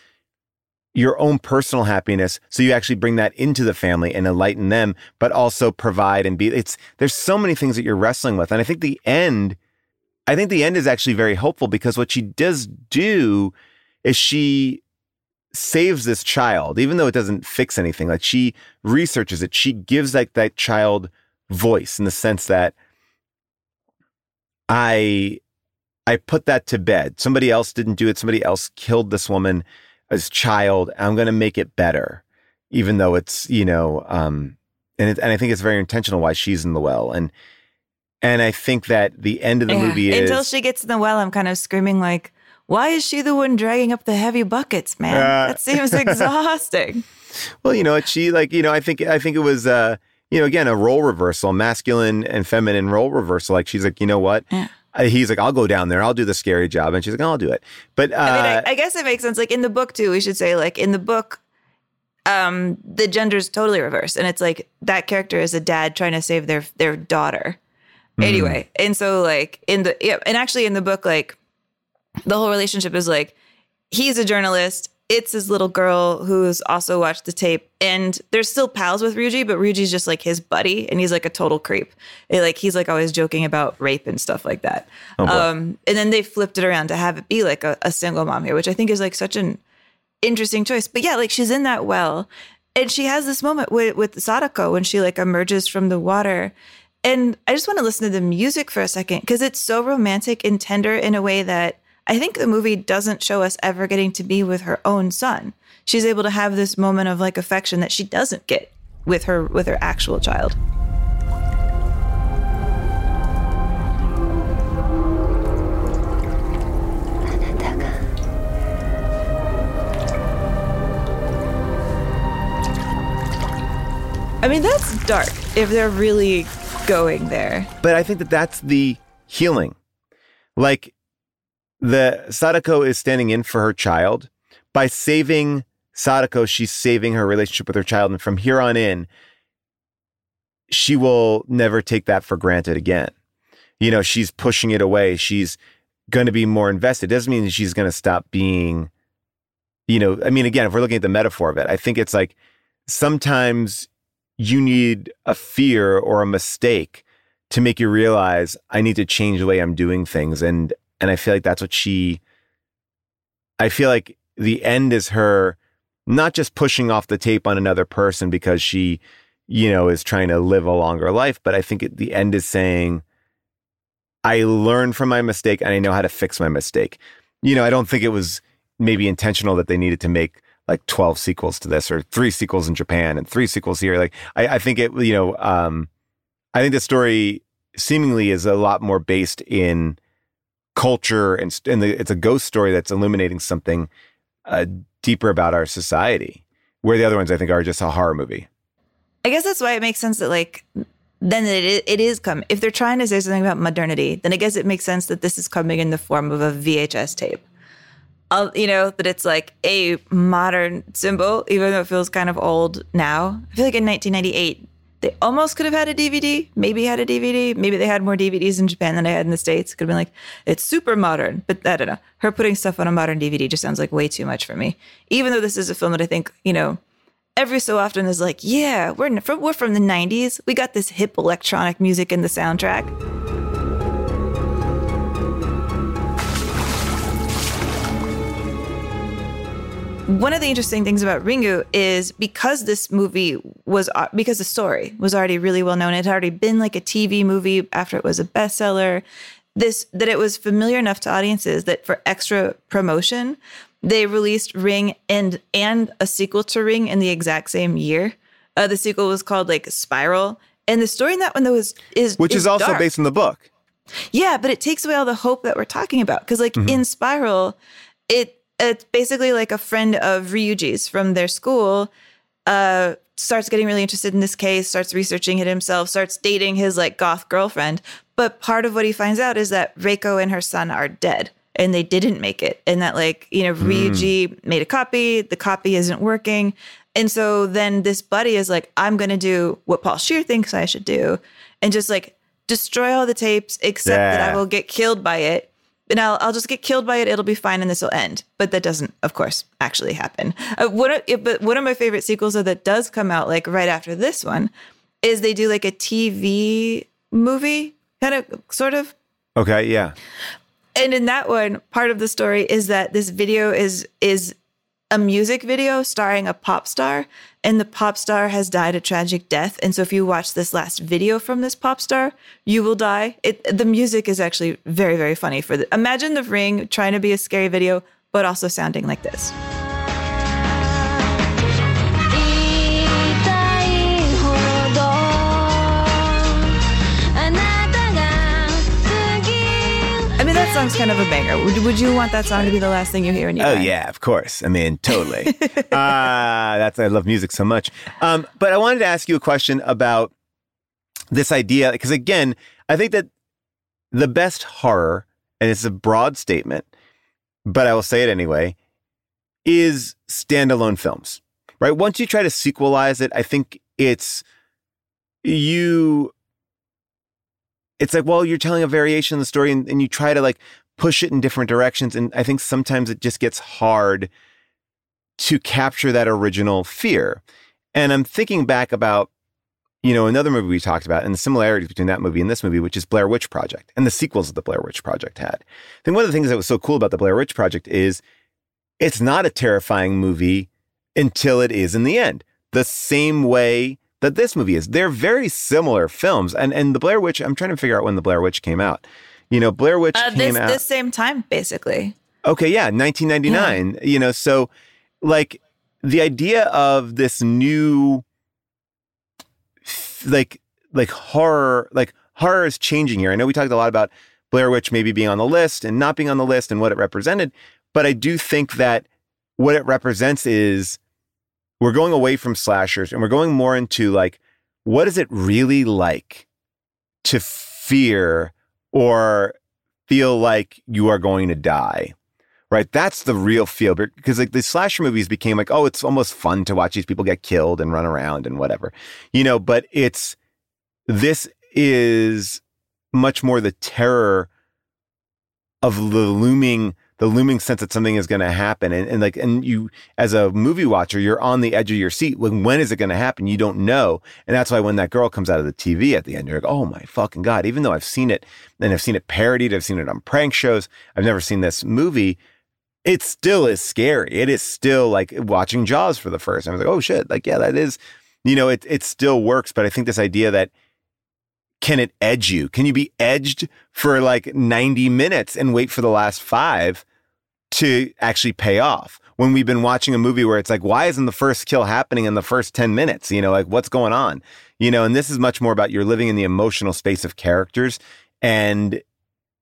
your own personal happiness so you actually bring that into the family and enlighten them but also provide and be it's there's so many things that you're wrestling with and i think the end i think the end is actually very hopeful because what she does do is she saves this child even though it doesn't fix anything. Like she researches it. She gives like that child voice in the sense that i i put that to bed. Somebody else didn't do it. Somebody else killed this woman as child. I'm going to make it better even though it's you know um and it, and i think it's very intentional why she's in the well. And and i think that the end of the Yeah. movie is Until she gets in the well, I'm kind of screaming like, why is she the one dragging up the heavy buckets, man? Uh, that seems exhausting. well you know she like you know i think i think it was uh you know again a role reversal masculine and feminine role reversal like she's like you know what Yeah. Uh, he's like i'll go down there i'll do the scary job and she's like i'll do it but uh I mean, I, I guess it makes sense. Like in the book too, we should say like in the book, um, the gender's totally reversed, and it's like that character is a dad trying to save their their daughter. Anyway, and so like in the yeah, and actually in the book, like the whole relationship is like he's a journalist. It's his little girl who's also watched the tape, and they're still pals with Ryuji, but Ryuji's just like his buddy, and he's like a total creep. And, like he's like always joking about rape and stuff like that. boy. um, and then they flipped it around to have it be like a, a single mom here, which I think is like such an interesting choice. But yeah, like she's in that well, and she has this moment with with Sadako when she like emerges from the water and I just want to listen to the music for a second because it's so romantic and tender in a way that I think the movie doesn't show us ever getting to be with her own son. She's able to have this moment of like affection that she doesn't get with her with her actual child. I mean, that's dark if they're really going there. But I think that that's the healing. Like the Sadako is standing in for her child by saving Sadako, she's saving her relationship with her child. And from here on in, she will never take that for granted again. You know, she's pushing it away. She's going to be more invested. It doesn't mean she's going to stop being, you know, I mean, again, if we're looking at the metaphor of it, I think it's like sometimes you need a fear or a mistake to make you realize I need to change the way I'm doing things. And and I feel like that's what she I feel like the end is her not just pushing off the tape on another person because she, you know, is trying to live a longer life, but I think it, the end is saying I learned from my mistake and I know how to fix my mistake. You know, I don't think it was maybe intentional that they needed to make like 12 sequels to this or three sequels in Japan and three sequels here. Like, I, I think it, you know, um, I think the story seemingly is a lot more based in culture and, and the, it's a ghost story that's illuminating something uh, deeper about our society, where the other ones I think are just a horror movie. I guess that's why it makes sense that like then it is, it is come if they're trying to say something about modernity, then I guess it makes sense that this is coming in the form of a VHS tape. I'll, you know that it's like a modern symbol, even though it feels kind of old now. I feel like in 1998 they almost could have had a DVD, maybe had a DVD. Maybe they had more DVDs in Japan than they had in the States. Could have been like, it's super modern, but I don't know. Her putting stuff on a modern DVD just sounds like way too much for me. Even though this is a film that I think, you know, every so often is like, yeah, we're from, we're from the 90s. We got this hip electronic music in the soundtrack. One of the interesting things about Ringu is because this movie was uh, because the story was already really well known. It had already been like a TV movie after it was a bestseller. This that it was familiar enough to audiences that for extra promotion, they released Ring and and a sequel to Ring in the exact same year. Uh, the sequel was called like Spiral, and the story in that one though is is which is, is also dark. based on the book. Yeah, but it takes away all the hope that we're talking about because like Mm-hmm. in Spiral, it it's basically like a friend of Ryuji's from their school uh starts getting really interested in this case, starts researching it himself, starts dating his like goth girlfriend. But part of what he finds out is that Reiko and her son are dead and they didn't make it. And that like, you know, Ryuji made a copy, the copy isn't working. And so then this buddy is like, I'm gonna do what Paul Scheer thinks I should do and just like destroy all the tapes except that I will get killed by it and I'll, I'll just get killed by it. It'll be fine, and this will end. But that doesn't, of course, actually happen. Uh, of, but one of my favorite sequels though, that does come out like right after this one is they do like a TV movie, kind of, sort of. Okay, yeah. And in that one, part of the story is that this video is is a music video starring a pop star, and the pop star has died a tragic death. And so, if you watch this last video from this pop star, you will die. It the music is actually very very funny. For the imagine the ring trying to be a scary video, but also sounding like this. Song's kind of a banger. Would, would you want that song to be the last thing you hear in your Oh yeah, of course. I mean, totally. Ah, that's I love music so much. Um, but I wanted to ask you a question about this idea because again, I think that the best horror, and it's a broad statement, but I will say it anyway, is standalone films. Right? Once you try to sequelize it, I think it's you it's like, well, you're telling a variation of the story and, and you try to like push it in different directions. And I think sometimes it just gets hard to capture that original fear. And I'm thinking back about, you know, another movie we talked about and the similarities between that movie and this movie, which is Blair Witch Project and the sequels that the Blair Witch Project had. I think one of the things that was so cool about the Blair Witch Project is it's not a terrifying movie until it is in the end. The same way that this movie is. They're very similar films. And and the Blair Witch, I'm trying to figure out when the Blair Witch came out. You know, Blair Witch Uh, came this out. this same time, basically. Okay, yeah, 1999. You know, so like the idea of this new like like horror like horror is changing here. I know we talked a lot about Blair Witch maybe being on the list and not being on the list and what it represented, but I do think that what it represents is we're going away from slashers and we're going more into like what is it really like to fear or feel like you are going to die? Right? That's the real feel because like the slasher movies became like, oh, it's almost fun to watch these people get killed and run around and whatever. You know, but it's this is much more the terror of the looming the looming sense that something is going to happen and, and like and you as a movie watcher you're on the edge of your seat when when is it going to happen? You don't know. And that's why when that girl comes out of the tv at the end you're like oh my fucking god even though i've seen it and i've seen it parodied i've seen it on prank shows i've never seen this movie it still is scary. It is still like watching jaws for the first time. I was like oh shit like yeah that is you know it, it still works but i think this idea that can it edge you? Can you be edged for like 90 minutes and wait for the last five to actually pay off? When we've been watching a movie where it's like, why isn't the first kill happening in the first 10 minutes? You know, like what's going on? You know, and this is much more about you're living in the emotional space of characters and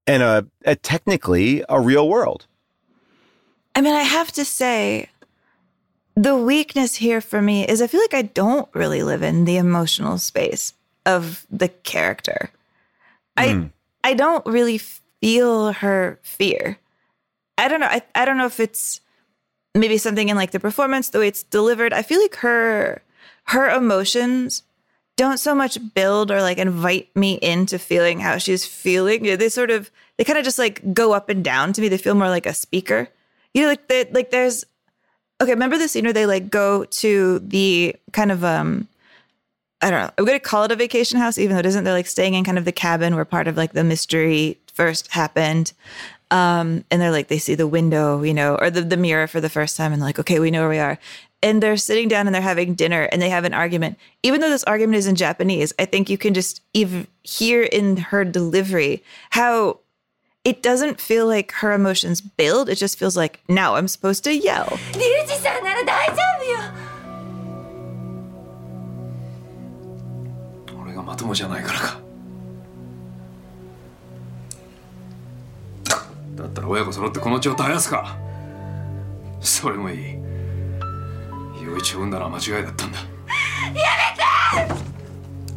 and a, a technically a real world. I mean, I have to say, the weakness here for me is I feel like I don't really live in the emotional space of the character. Mm. I I don't really feel her fear. I don't know. I, I don't know if it's maybe something in like the performance, the way it's delivered. I feel like her her emotions don't so much build or like invite me into feeling how she's feeling. They sort of they kind of just like go up and down to me. They feel more like a speaker. You know, like they, like there's okay. Remember the scene where they like go to the kind of um I don't know. I'm going to call it a vacation house, even though it isn't. They're like staying in kind of the cabin where part of like the mystery first happened. Um, and they're like, they see the window, you know, or the, the mirror for the first time and like, okay, we know where we are. And they're sitting down and they're having dinner and they have an argument. Even though this argument is in Japanese, I think you can just even hear in her delivery how it doesn't feel like her emotions build. It just feels like now I'm supposed to yell. リュウジさんなら大丈夫よ俺がまともじゃないからかだったら親子揃ってこの血を絶やすかそれもいい陽一を産んだのは間違いだったんだ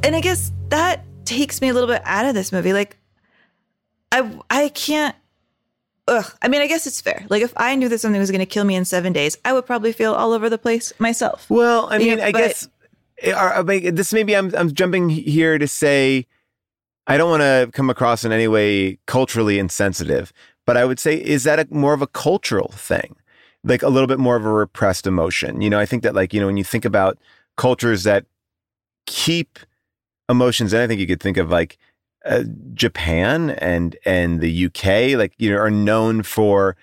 and I guess that takes me a little bit out of this movie. Like, I I can't. Ugh. I mean, I guess it's fair. Like, if I knew that something was going to kill me in seven days, I would probably feel all over the place myself. Well, I mean, Yeah, I but- guess eh, are- are- this maybe I'm I'm jumping here to say I don't want to come across in any way culturally insensitive, but I would say is that a, more of a cultural thing, like a little bit more of a repressed emotion. You know, I think that like you know when you think about cultures that keep emotions, and I think you could think of like uh, Japan and and the UK, like you know, are known for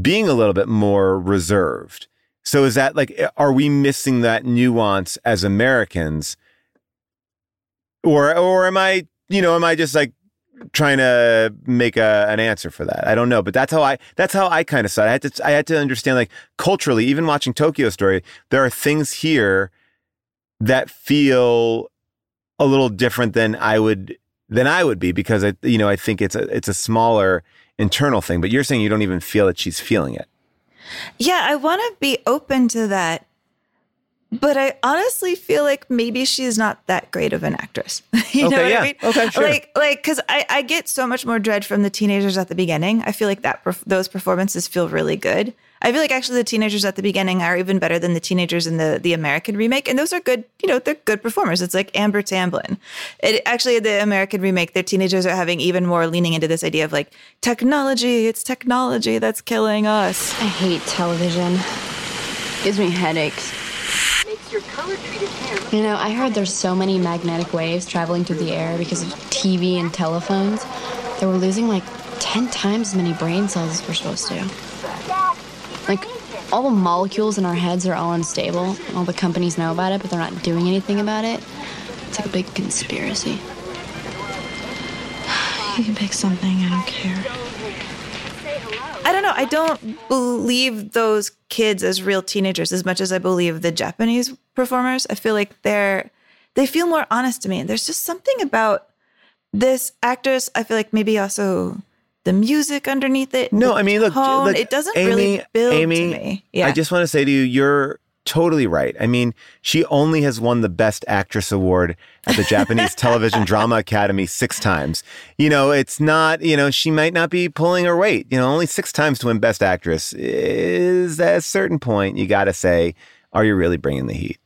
being a little bit more reserved. So is that like eh, are we missing that nuance as Americans? Or or am I, you know, am I just like trying to make a, an answer for that? I don't know, but that's how I that's how I kind of saw it. I had to I had to understand like culturally, even watching Tokyo Story, there are things here that feel a little different than I would than I would be because I you know, I think it's a it's a smaller internal thing, but you're saying you don't even feel that she's feeling it. Yeah, I want to be open to that. But I honestly feel like maybe she's not that great of an actress. you know Okay, what yeah. I mean? Okay, sure. Like, like, because I, I get so much more dread from the teenagers at the beginning. I feel like that those performances feel really good. I feel like actually the teenagers at the beginning are even better than the teenagers in the the American remake, and those are good. You know, they're good performers. It's like Amber Tamblyn. It actually the American remake, the teenagers are having even more leaning into this idea of like technology. It's technology that's killing us. I hate television. Gives me headaches. You know, I heard there's so many magnetic waves traveling through the air because of TV and telephones that we're losing like 10 times as many brain cells as we're supposed to. Like, all the molecules in our heads are all unstable. All the companies know about it, but they're not doing anything about it. It's like a big conspiracy. You can pick something, I don't care. I don't know. I don't believe those kids as real teenagers as much as I believe the Japanese performers. I feel like they're they feel more honest to me. There's just something about this actress. I feel like maybe also the music underneath it. No, I mean, look, tone, look, it doesn't Amy, really build Amy, to me. Yeah, I just want to say to you, you're totally right. I mean, she only has won the Best Actress award at the Japanese Television Drama Academy six times. You know, it's not, you know, she might not be pulling her weight. You know, only six times to win Best Actress is at a certain point, you got to say, are you really bringing the heat?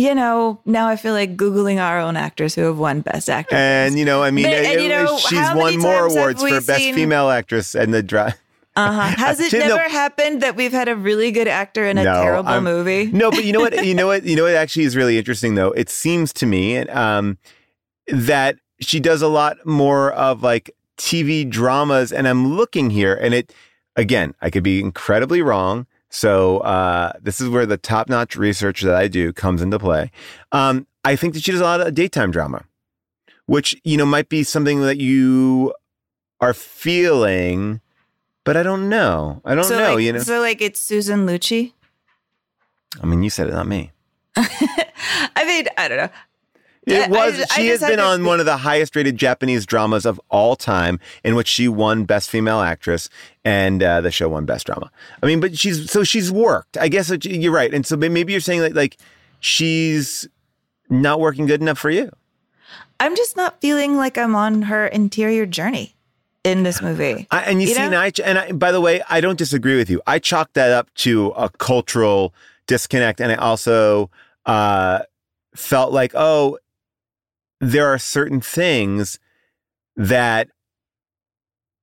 You know, now I feel like Googling our own actors who have won Best Actress. And, you know, I mean, But- and, you know, she's won more awards for Best seen- Female Actress and the drama. Uh-huh. Has it She- no. never happened that we've had a really good actor in a terrible I'm- movie? No, but you know what? You know what? You know what? Actually, is really interesting though. It seems to me um, that she does a lot more of like TV dramas, and I'm looking here, and it again, I could be incredibly wrong. So uh, this is where the top-notch research that I do comes into play. Um, I think that she does a lot of daytime drama, which you know might be something that you are feeling, but I don't know. I don't so know. like, you know, so like it's Susan Lucci. I mean, you said it, not me. I mean, I don't know. I- It was. I- I she has been to- on one of the highest rated Japanese dramas of all time, in which she won Best Female Actress, and uh, the show won Best Drama. I mean, but she's so she's worked. I guess you're right, and so maybe you're saying that like she's not working good enough for you. I'm just not feeling like I'm on her interior journey in this movie. I, and you, You see, and I, and I, by the way, I don't disagree with you. I chalk that up to a cultural disconnect, and I also uh, felt like, oh, there are certain things that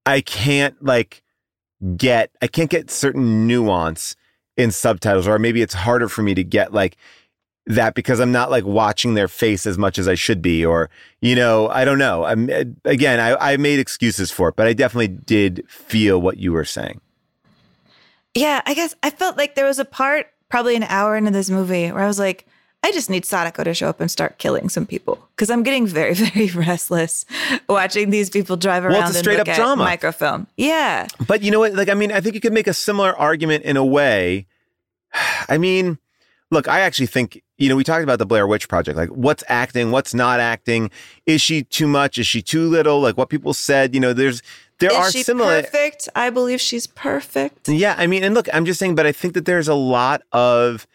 I can't like get. I can't get certain nuance in subtitles, or maybe it's harder for me to get like that because I'm not like watching their face as much as I should be, or you know, I don't know. I'm eh, again, I, I made excuses for it, but I definitely did feel what you were saying. Yeah, I guess I felt like there was a part, probably an hour into this movie, where I was like, I just need Sadako to show up and start killing some people because I'm getting very, very restless watching these people drive around Well, it's a straight up drama. microfilm. Yeah, But you know what? Like, I mean, I think you could make a similar argument in a way. I mean, look, I actually think, you know, we talked about the Blair Witch Project. Like, what's acting? What's not acting? Is she too much? Is she too little? Like, what people said, you know, there's, there is are she similar. perfect? I believe she's perfect. Yeah, I mean, and look, I'm just saying, but I think that there's a lot of,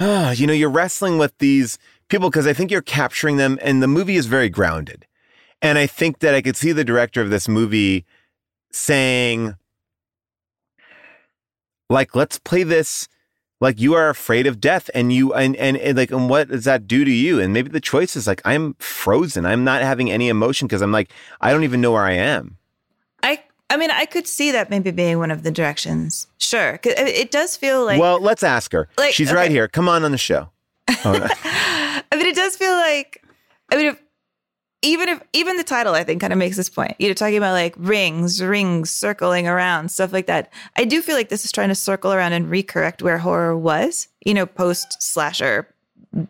you know, you're wrestling with these people because I think you're capturing them, and the movie is very grounded. And I think that I could see the director of this movie saying, like, let's play this like you are afraid of death and you and, and and like and what does that do to you? And maybe the choice is like i'm frozen. I'm not having any emotion because i'm like i don't even know where i am I, mean, I could see that maybe being one of the directions. Sure. it does feel like. well let's ask her like, she's right here come on on the show Oh, no. I mean, it does feel like. I mean, if, even if even the title, I think, kind of makes this point. You know, talking about like rings, rings circling around, stuff like that. I do feel like this is trying to circle around and recorrect where horror was. You know, post slasher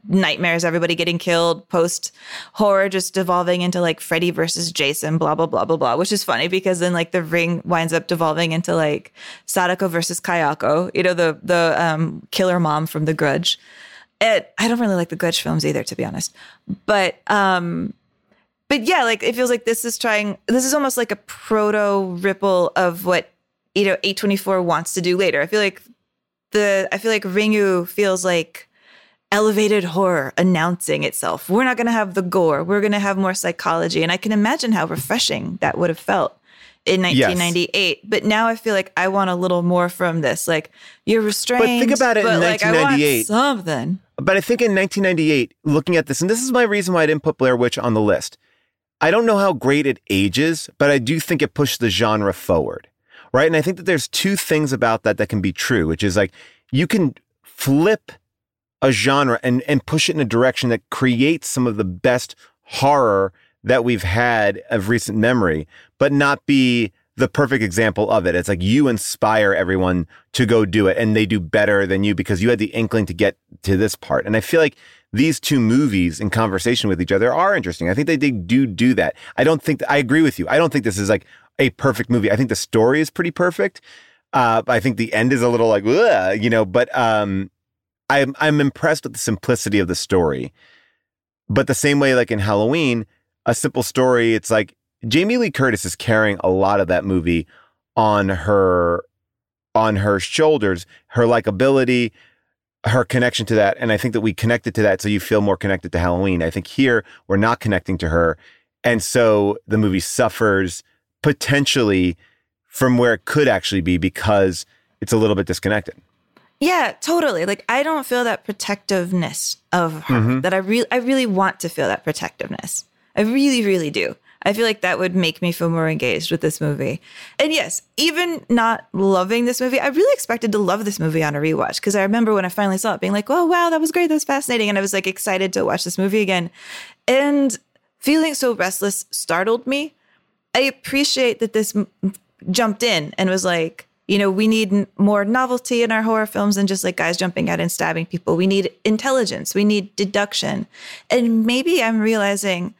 nightmares, everybody getting killed, post horror just devolving into like Freddy versus Jason, blah blah blah blah blah, which is funny because then like the ring winds up devolving into like Sadako versus Kayako, you know, the the um, killer mom from The Grudge. It, I don't really like the Grudge films either, to be honest. But um, but yeah, like it feels like this is trying. This is almost like a proto ripple of what you know A24 wants to do later. I feel like the I feel like Ringu feels like elevated horror announcing itself. We're not going to have the gore. We're going to have more psychology, and I can imagine how refreshing that would have felt in 1998. But now I feel like I want a little more from this. Like you're restrained. But think about it in like, I want 1998. something. But I think in 1998, looking at this, and this is my reason why I didn't put Blair Witch on the list. I don't know how great it ages, but I do think it pushed the genre forward. Right. And I think that there's two things about that that can be true, which is like you can flip a genre and, and push it in a direction that creates some of the best horror that we've had of recent memory, but not be the perfect example of it. It's like you inspire everyone to go do it and they do better than you because you had the inkling to get to this part. And I feel like these two movies in conversation with each other are interesting. I think they, they do do that. I don't think, I agree with you. I don't think this is like a perfect movie. I think the story is pretty perfect. Uh, I think the end is a little like, you know, but um, I'm, I'm impressed with the simplicity of the story. But the same way, like in Halloween, a simple story, it's like Jamie Lee Curtis is carrying a lot of that movie on her on her shoulders, her likability, her connection to that. And I think that we connected to that so you feel more connected to Halloween. I think here we're not connecting to her. And so the movie suffers potentially from where it could actually be because it's a little bit disconnected. Yeah, totally. Like I don't feel that protectiveness of her Mhm. that I really I really want to feel that protectiveness. I really really do. I feel like that would make me feel more engaged with this movie. And yes, even not loving this movie, I really expected to love this movie on a rewatch because I remember when I finally saw it being like, "Oh, wow, that was great. That was fascinating." And I was like excited to watch this movie again. And feeling so restless startled me. I appreciate that this m- jumped in and was like, you know, we need more novelty in our horror films than just like guys jumping out and stabbing people. We need intelligence, we need deduction. And maybe I'm realizing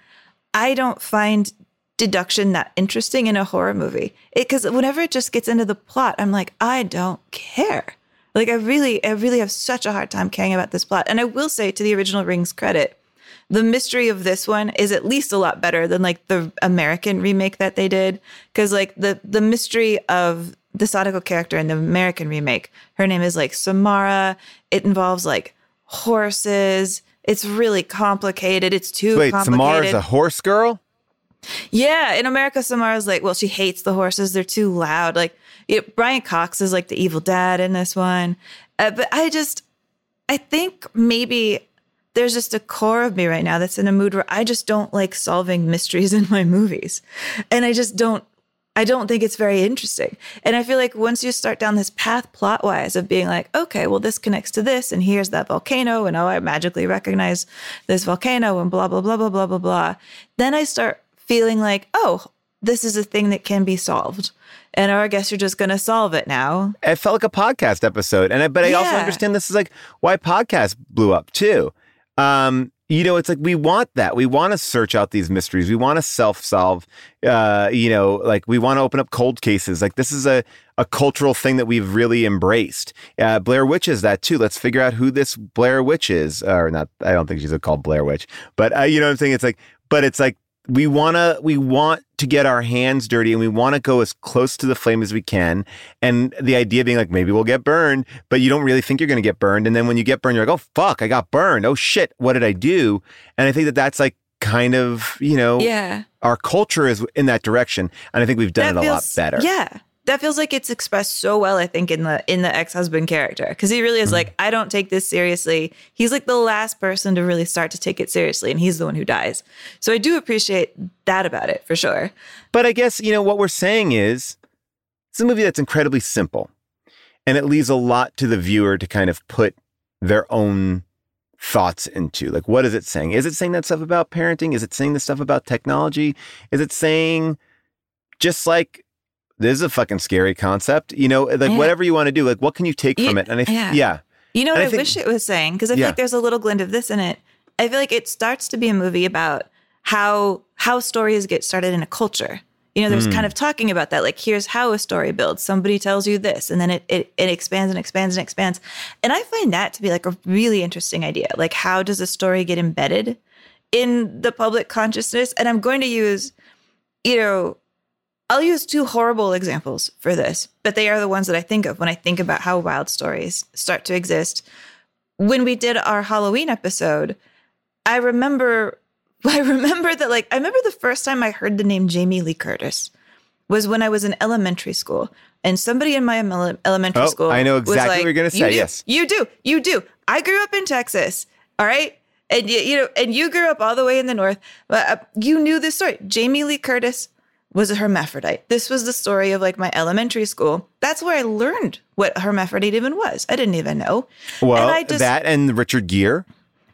I don't find deduction that interesting in a horror movie. Because whenever it just gets into the plot, I'm like, I don't care. Like I really, I really have such a hard time caring about this plot. And I will say to the original Rings credit, the mystery of this one is at least a lot better than like the American remake that they did. Cause like the the mystery of the Sadako character in the American remake, her name is like Samara. It involves like horses. It's really complicated. It's too Wait, complicated. Samara's a horse girl? Yeah, in America, Samara's like, well, she hates the horses. They're too loud. Like, it, Brian Cox is like the evil dad in this one. Uh, but I just, I think maybe there's just a core of me right now that's in a mood where I just don't like solving mysteries in my movies. And I just don't, I don't think it's very interesting. And I feel like once you start down this path plot wise of being like, okay, well, this connects to this, and here's that volcano, and oh, I magically recognize this volcano, and blah, blah, blah, blah, blah, blah, blah. Then I start feeling like, oh, this is a thing that can be solved. And or I guess you're just going to solve it now. It felt like a podcast episode. And I, but I also understand this is like why podcasts blew up too. Um, you know, it's like we want that. We want to search out these mysteries. We want to self solve. Uh, you know, like we want to open up cold cases. Like this is a a cultural thing that we've really embraced. Uh, Blair Witch is that too. Let's figure out who this Blair Witch is, or not. I don't think she's called Blair Witch, but uh, you know what I'm saying. It's like, but it's like we want to we want to get our hands dirty and we want to go as close to the flame as we can. And the idea being like maybe we'll get burned but you don't really think you're going to get burned. And then when you get burned you're like oh fuck i got burned. Oh shit what did i do? And i think that that's like kind of you know Yeah. our culture is in that direction and i think we've done That it a lot better. Yeah. That feels like it's expressed so well, I think, in the in the ex-husband character. Because he really is Mm-hmm. like, I don't take this seriously. He's like the last person to really start to take it seriously, and he's the one who dies. So I do appreciate that about it for sure. But I guess, you know, what we're saying is it's a movie that's incredibly simple and it leaves a lot to the viewer to kind of put their own thoughts into. Like, what is it saying? Is it saying that stuff about parenting? Is it saying the stuff about technology? Is it saying just like, this is a fucking scary concept, you know, like Yeah. whatever you want to do, like what can you take from it? And I, th- yeah. yeah. You know what I, I think- wish it was saying? Because I feel Yeah. like there's a little glint of this in it. I feel like it starts to be a movie about how how stories get started in a culture. You know, there's Mm. kind of talking about that. Like, here's how a story builds. Somebody tells you this, and then it, it it expands and expands and expands. And I find that to be like a really interesting idea. Like, how does a story get embedded in the public consciousness? And I'm going to use, you know, I'll use two horrible examples for this, but they are the ones that I think of when I think about how wild stories start to exist. When we did our Halloween episode, I remember I remember that like I remember the first time I heard the name Jamie Lee Curtis was when I was in elementary school. And somebody in my ele- elementary Oh, school I know was exactly like, what you're gonna "You say, do, yes." You do. You do. I grew up in Texas. All right. And you, you know, and you grew up all the way in the north. But uh, you knew this story. Jamie Lee Curtis was a hermaphrodite. This was the story of like my elementary school. That's where I learned what hermaphrodite even was. I didn't even know. Well, and I just, that and Richard Gere.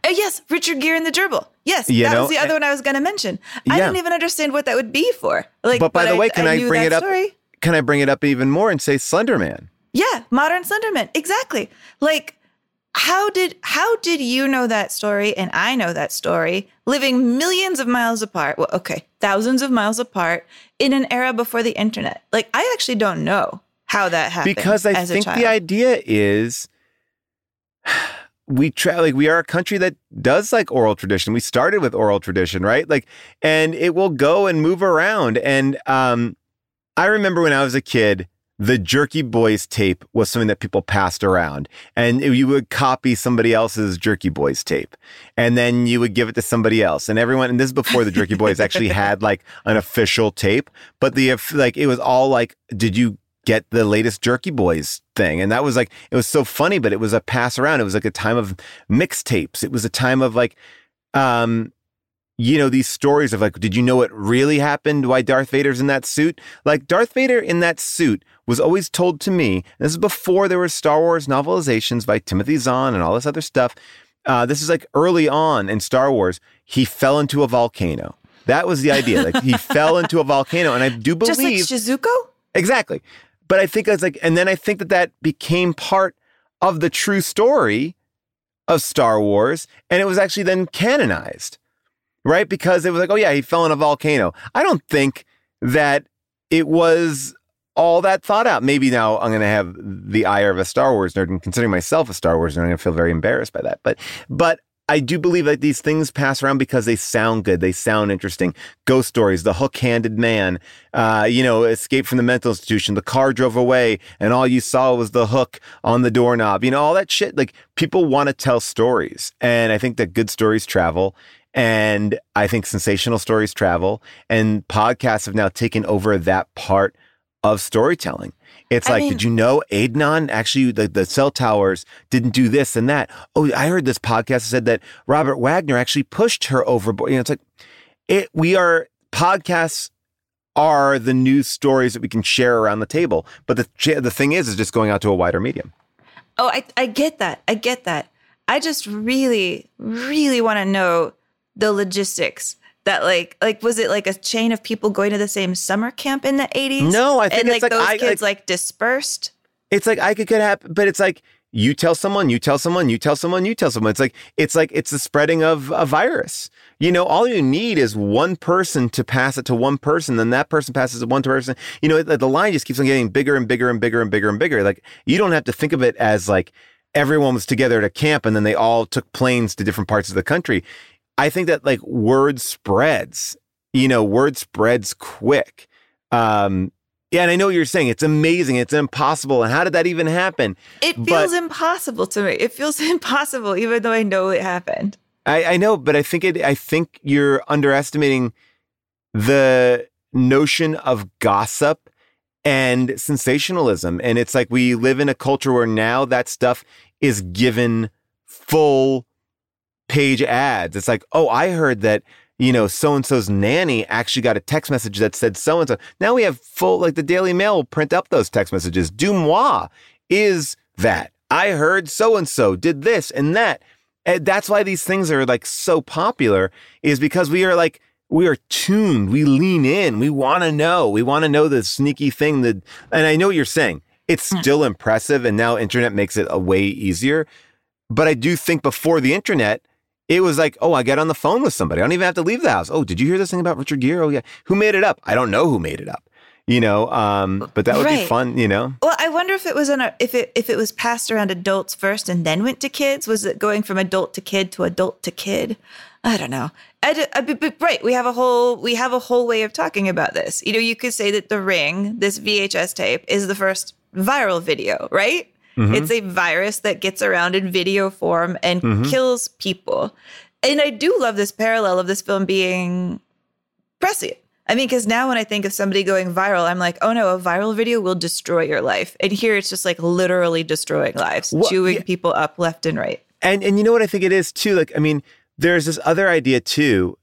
Uh, yes, Richard Gere and the gerbil. Yes, You that know, was the other and- one I was going to mention. I didn't even understand what that would be for. Like, but by the I- way, can I, knew bring it up? Story. Can I bring it up even more and say Slenderman? Yeah, modern Slenderman. Exactly. Like how did how did you know that story and I know that story living millions of miles apart? Well, okay, thousands of miles apart in an era before the internet. Like I actually don't know how that happened because I think the idea is we try like we are a country that does like oral tradition. We started with oral tradition, right? Like and it will go and move around and um I remember when I was a kid, the Jerky Boys tape was something that people passed around, and you would copy somebody else's Jerky Boys tape, and then you would give it to somebody else, and everyone. And this is before the Jerky Boys actually had like an official tape, but the if like it was all like, did you get the latest Jerky Boys thing? And that was like it was so funny, but it was a pass around. It was like a time of mixtapes. It was a time of like, um, you know, these stories of like, did you know what really happened? Why Darth Vader's in that suit? Like, Darth Vader in that suit was always told to me, this is before there were Star Wars novelizations by Timothy Zahn and all this other stuff. Uh, this is like early on in Star Wars. He fell into a volcano. That was the idea. Like, he fell into a volcano. And I do believe. Just like Shizuko? Exactly. But I think it's like, and then I think that that became part of the true story of Star Wars. And it was actually then canonized right? Because it was like, oh yeah, he fell in a volcano. I don't think that it was all that thought out. Maybe now I'm going to have the ire of a Star Wars nerd, and considering myself a Star Wars nerd, I'm going to feel very embarrassed by that. But, but I do believe that these things pass around because they sound good. They sound interesting. Ghost stories, the hook-handed man, uh, you know, escape from the mental institution. The car drove away, and all you saw was the hook on the doorknob. You know, all that shit. Like people want to tell stories, and I think that good stories travel. And I think sensational stories travel and podcasts have now taken over that part of storytelling. It's I like, mean, did you know Adnan actually the, the cell towers didn't do this and that? Oh, I heard this podcast said that Robert Wagner actually pushed her overboard. You know, it's like it we are podcasts are the news stories that we can share around the table. But the the thing is is just going out to a wider medium. Oh, I, I get that. I get that. I just really, really want to know the logistics that like like was it like a chain of people going to the same summer camp in the 80s no i think and like, like those I, kids like, like dispersed? It's like i could could happen but it's like you tell someone you tell someone you tell someone you tell someone. It's like it's like it's the spreading of a virus. You know all you need is one person to pass it to one person then that person passes it one to person. You know the line just keeps on getting bigger and bigger and bigger and bigger and bigger. Like you don't have to think of it as like everyone was together at a camp and then they all took planes to different parts of the country I think that like word spreads, you know, word spreads quick. Um, yeah, and I know what you're saying. It's amazing. It's impossible. And how did that even happen? It feels but, impossible to me. It feels impossible, even though I know it happened. I, I know, but I think it. I think you're underestimating the notion of gossip and sensationalism. And it's like we live in a culture where now that stuff is given full page ads. It's like, oh, I heard that, you know, so and so's nanny actually got a text message that said so and so. Now we have full, like the Daily Mail will print up those text messages. DeuxMoi is that. I heard so and so did this and that. And that's why these things are like so popular, is because we are like, we are tuned. We lean in. We want to know. We want to know the sneaky thing that, and I know what you're saying. It's hmm. still impressive. And now internet makes it a way easier. But I do think before the internet, it was like, oh, I get on the phone with somebody. I don't even have to leave the house. Oh, did you hear this thing about Richard Gere? Oh, yeah. Who made it up? I don't know who made it up. You know, um, but that would right. be fun. You know. Well, I wonder if it was a, if it if it was passed around adults first and then went to kids. Was it going from adult to kid to adult to kid? I don't know. I, I, but, right, we have a whole we have a whole way of talking about this. You know, you could say that the Ring, this VHS tape, is the first viral video, right? Mm-hmm. It's a virus that gets around in video form and mm-hmm. kills people. And I do love this parallel of this film being prescient. I mean, because now when I think of somebody going viral, I'm like, oh no, a viral video will destroy your life. And here it's just like literally destroying lives, well, chewing yeah. people up left and right. And and you know what I think it is too? Like, I mean, there's this other idea too.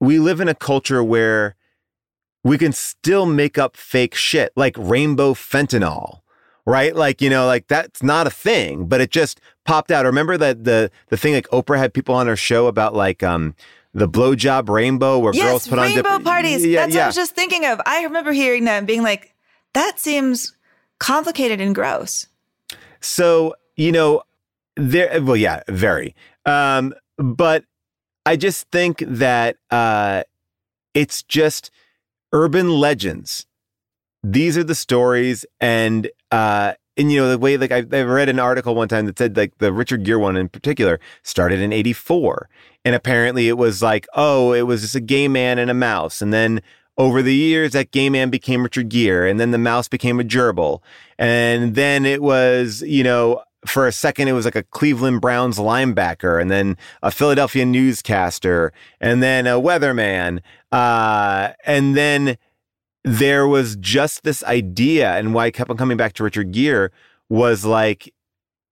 We live in a culture where we can still make up fake shit like rainbow fentanyl right? Like, you know, like that's not a thing, but it just popped out. Remember that the the thing like Oprah had people on her show about like um the blowjob rainbow where yes, girls put on rainbow parties. Yeah, That's yeah. what I was just thinking of. I remember hearing that and being like, that seems complicated and gross. So, you know, there well, yeah, very. Um, but I just think that uh it's just urban legends these are the stories and uh and you know the way like I, I read an article one time that said like the richard gere one in particular started in 84 and apparently it was like oh it was just a gay man and a mouse and then over the years, that gay man became Richard Gere, and then the mouse became a gerbil. And then it was, you know, for a second, it was like a Cleveland Browns linebacker, and then a Philadelphia newscaster, and then a weatherman. Uh, and then there was just this idea, and why I kept on coming back to Richard Gere was like,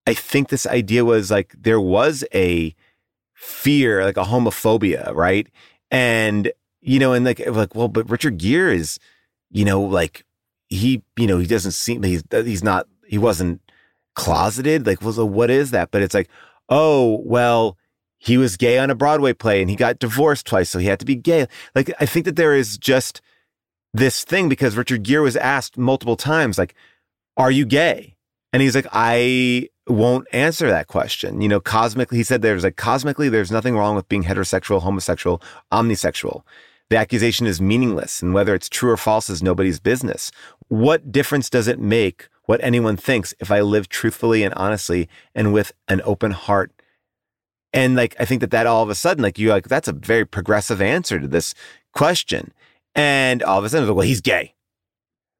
I think this idea was like there was a fear, like a homophobia, right? And you know, and like like well, but Richard Gere is, you know, like he, you know, he doesn't seem he's he's not he wasn't closeted. Like, well, so what is that? But it's like, oh, well, he was gay on a Broadway play and he got divorced twice, so he had to be gay. Like, I think that there is just this thing because Richard Gere was asked multiple times, like, are you gay? And he's like, I won't answer that question. You know, cosmically, he said there's like cosmically, there's nothing wrong with being heterosexual, homosexual, omnisexual. The accusation is meaningless, and whether it's true or false is nobody's business. What difference does it make what anyone thinks if I live truthfully and honestly and with an open heart? And like, I think that that all of a sudden, like, you like, that's a very progressive answer to this question. And all of a sudden, well, he's gay.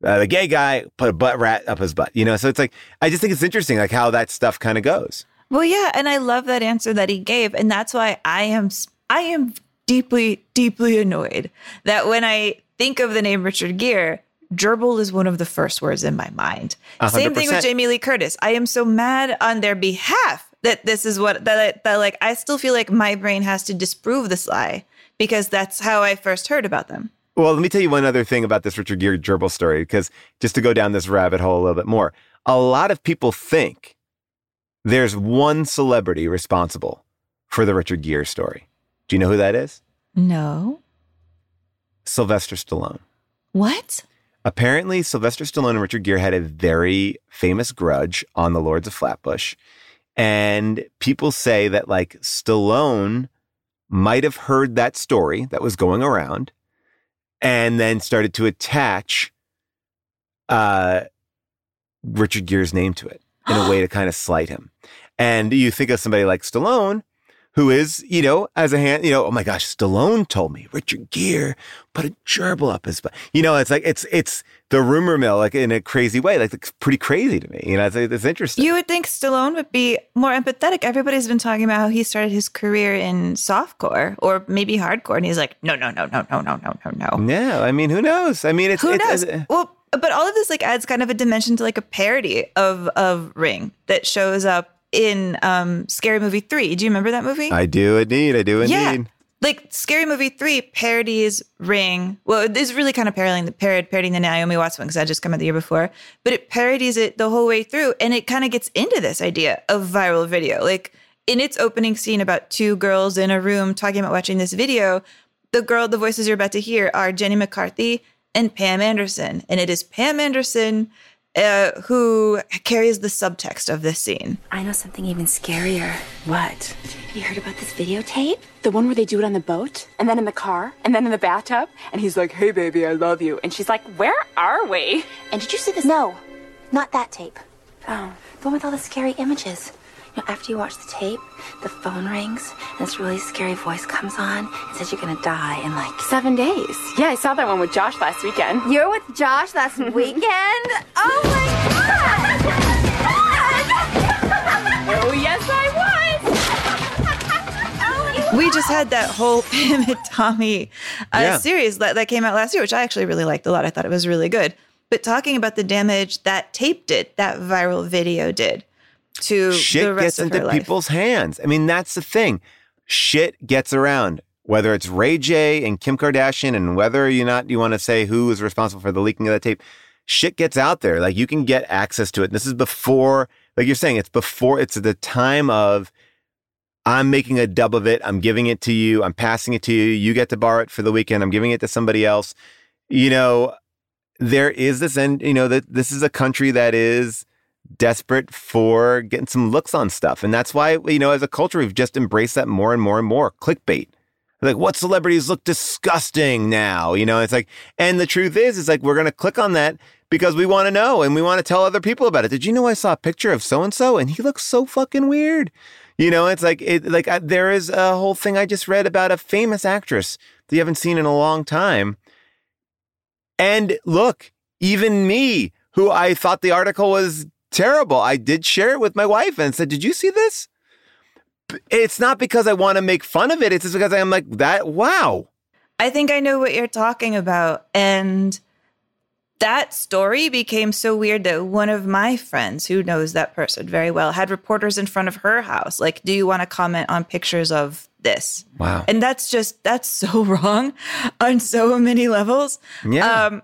Uh, the gay guy put a butt rat up his butt, you know? So it's like, I just think it's interesting, like, how that stuff kind of goes. Well, yeah, and I love that answer that he gave, and that's why I am I am deeply deeply annoyed that when I think of the name Richard Gere, gerbil is one of the first words in my mind. 100%. Same thing with Jamie Lee Curtis. I am so mad on their behalf that this is what that that like I still feel like my brain has to disprove this lie because that's how I first heard about them. Well, let me tell you one other thing about this Richard Gere gerbil story, because just to go down this rabbit hole a little bit more, a lot of people think there's one celebrity responsible for the Richard Gere story. Do you know who that is? No. Sylvester Stallone. What? Apparently, Sylvester Stallone and Richard Gere had a very famous grudge on the Lords of Flatbush. And people say that, like, Stallone might have heard that story that was going around and then started to attach uh, Richard Gere's name to it in a way to kind of slight him. And you think of somebody like Stallone, who is, you know, as a hand, you know, oh my gosh, Stallone told me Richard Gere put a gerbil up his butt. You know, it's like it's it's the rumor mill, like in a crazy way, like it's pretty crazy to me. You know, it's, it's interesting. You would think Stallone would be more empathetic. Everybody's been talking about how he started his career in softcore or maybe hardcore, and he's like, no, no, no, no, no, no, no, no, no. Yeah, I mean, who knows? I mean, it's Who it's, knows? it's- uh, well, but all of this like adds kind of a dimension to like a parody of of Ring that shows up in um Scary Movie three. Do you remember that movie? I do indeed. I do indeed. Yeah. Like Scary Movie 3 parodies Ring. Well, it is really kind of parodying the parod, parodying the Naomi Watts one because that just came out the year before. But it parodies it the whole way through and it kind of gets into this idea of viral video. Like in its opening scene about two girls in a room talking about watching this video, the girl, the voices you're about to hear are Jenny McCarthy and Pam Anderson. And it is Pam Anderson uh, who carries the subtext of this scene. I know something even scarier. What? Have you heard about this videotape? The one where they do it on the boat, and then in the car, and then in the bathtub, and he's like, "Hey, baby, I love you," and she's like, "Where are we?" And did you see this? No, not that tape. Oh, the one with all the scary images. You know, after you watch the tape, the phone rings, and this really scary voice comes on and says you're gonna die in like Seven days. Yeah, I saw that one with Josh last weekend. You're with Josh last weekend? Oh my god! Oh yes, I was. We just had that whole Pam and Tommy uh, Yeah. series that, that came out last year, which I actually really liked a lot. I thought it was really good. But talking about the damage that tape did, that viral video did to the shit rest gets of into her life. people's hands. I mean, that's the thing. Shit gets around. Whether it's Ray J and Kim Kardashian, and whether you not you want to say who is responsible for the leaking of that tape, shit gets out there. Like you can get access to it. This is before, like you're saying, it's before. It's the time of I'm making a dub of it. I'm giving it to you. I'm passing it to you. You get to borrow it for the weekend. I'm giving it to somebody else. You know, there is this, and you know that this is a country that is desperate for getting some looks on stuff. And that's why, you know, as a culture, we've just embraced that more and more and more. Clickbait. Like, what celebrities look disgusting now? You know, it's like, and the truth is, it's like, we're going to click on that because we want to know and we want to tell other people about it. Did you know I saw a picture of so and so and he looks so fucking weird? You know, it's like, it, like, uh, there is a whole thing I just read about a famous actress that you haven't seen in a long time And look, even me, who I thought the article was terrible, I did share it with my wife and said, Did you see this? It's not because I want to make fun of it. It's just because I'm like, that, wow. I think I know what you're talking about. And that story became so weird that one of my friends who knows that person very well had reporters in front of her house like do you want to comment on pictures of this Wow. and that's just that's so wrong on so many levels Yeah. um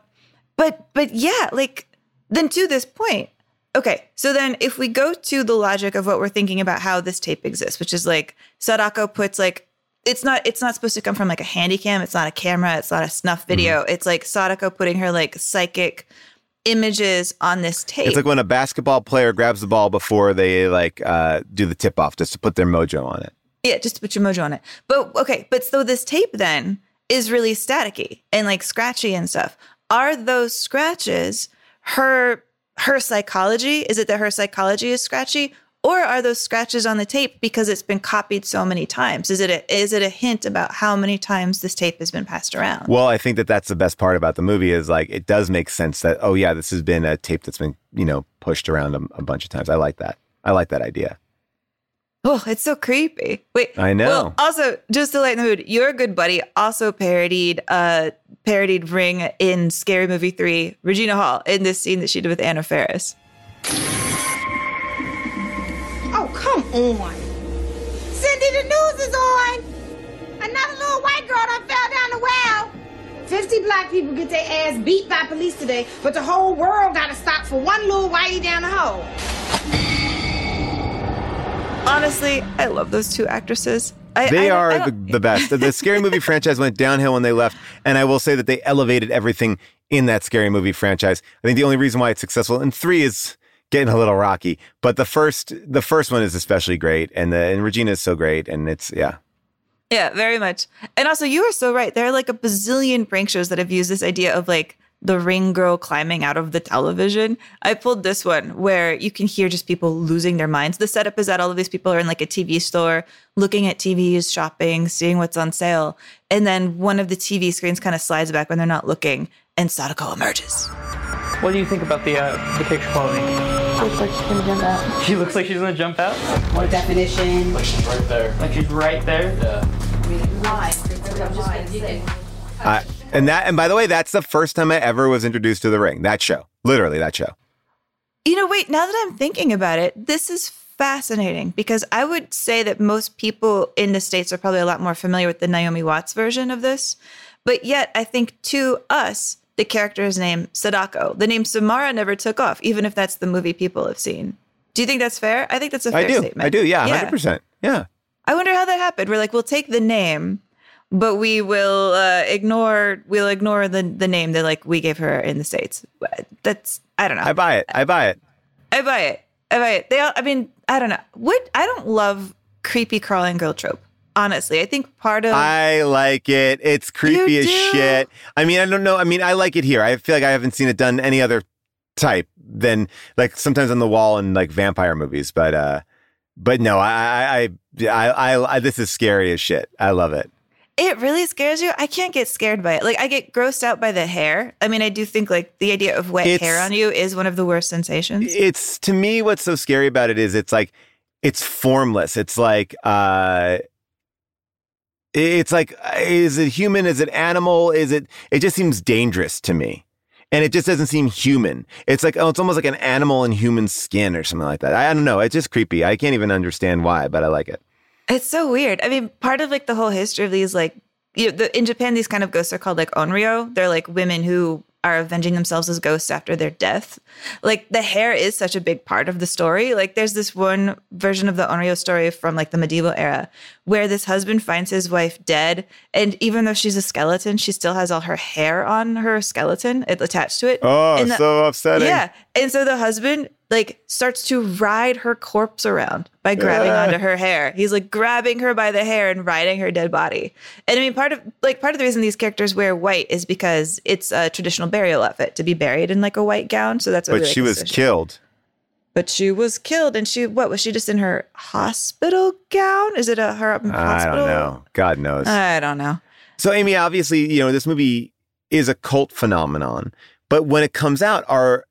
but but yeah like then to this point okay so then if we go to the logic of what we're thinking about how this tape exists which is like sadako puts like it's not it's not supposed to come from like a handy cam it's not a camera it's not a snuff video it's like sadako putting her like psychic images on this tape It's like when a basketball player grabs the ball before they like uh, do the tip off just to put their mojo on it. Yeah, just to put your mojo on it. But okay, but so this tape then is really staticky and like scratchy and stuff. Are those scratches her her psychology? Is it that her psychology is scratchy? Or are those scratches on the tape because it's been copied so many times? Is it a, is it a hint about how many times this tape has been passed around? Well, I think that that's the best part about the movie is like it does make sense that oh yeah, this has been a tape that's been you know pushed around a, a bunch of times. I like that. I like that idea. Oh, it's so creepy. Wait, I know. Well, also, just to lighten the mood, your good buddy also parodied uh parodied Ring in Scary Movie 3, Regina Hall, in this scene that she did with Anna Faris. Oh, come on. Cindy, the news is on. Another little white girl done fell down the well. 50 black people get their ass beat by police today, but the whole world gotta stop for one little whitey down the hole. Honestly, I love those two actresses. I, They I- are I the, the best. The scary movie franchise went downhill when they left, and I will say that they elevated everything in that scary movie franchise. I think the only reason why it's successful in three is getting a little rocky, but the first the first one is especially great, and the, and Regina is so great, and it's yeah. Yeah, very much. And also, you are so right. There are like a bazillion prank shows that have used this idea of like the ring girl climbing out of the television. I pulled this one where you can hear just people losing their minds. The setup is that all of these people are in like a TV store looking at TVs, shopping, seeing what's on sale. And then one of the TV screens kind of slides back when they're not looking, and Sadako emerges. What do you think about the uh, the picture quality? Looks like she's gonna jump out. She looks like she's gonna jump out. More definition. Like she's right there. Like she's right there. Yeah. Uh, and that and by the way, that's the first time I ever was introduced to the ring. That show, literally that show. You know, wait, now that I'm thinking about it, this is fascinating because I would say that most people in the States are probably a lot more familiar with the Naomi Watts version of this. But yet, I think to us, the character is named Sadako. The name Samara never took off, even if that's the movie people have seen. Do you think that's fair? I think that's a fair I do. statement. I do. Yeah, hundred percent. Yeah. I wonder how that happened. We're like, we'll take the name, but we will uh, ignore we'll ignore the the name that like we gave her in the states. That's I don't know. I buy it. I buy it. I buy it. I buy it. They all, I mean, I don't know. What I don't love creepy crawling girl trope. Honestly, I think part of I like it. It's creepy as shit. I mean, I don't know. I mean, I like it here. I feel like I haven't seen it done any other type than like sometimes on the wall in like vampire movies. But uh, but no, I I I I, I this is scary as shit. I love it. It really scares you. I can't get scared by it. Like I get grossed out by the hair. I mean, I do think like the idea of wet It's- hair on you is one of the worst sensations. It's to me what's so scary about it is it's like it's formless. It's like uh it's like is it human? Is it animal? Is it it just seems dangerous to me. And it just doesn't seem human. It's like oh, it's almost like an animal in human skin or something like that. I, I don't know. It's just creepy. I can't even understand why, but I like it. It's so weird. I mean, part of like the whole history of these, like, you know, the, in Japan, these kind of ghosts are called like onryo. They're like women who are avenging themselves as ghosts after their death. Like the hair is such a big part of the story. Like there's this one version of the onryo story from like the medieval era where this husband finds his wife dead, and even though she's a skeleton, she still has all her hair on her skeleton it attached to it. Oh, the- so upsetting. Yeah, and so the husband like starts to ride her corpse around by grabbing Ah. onto her hair. He's like grabbing her by the hair and riding her dead body. And I mean, part of like part of the reason these characters wear white is because it's a traditional burial outfit to be buried in like a white gown. So that's what But she was killed. But she was killed, and she what was she just in her hospital gown? Is it a her I hospital? don't know. God knows. I don't know. So, Amy, obviously, you know, this movie is a cult phenomenon. But when it comes out, are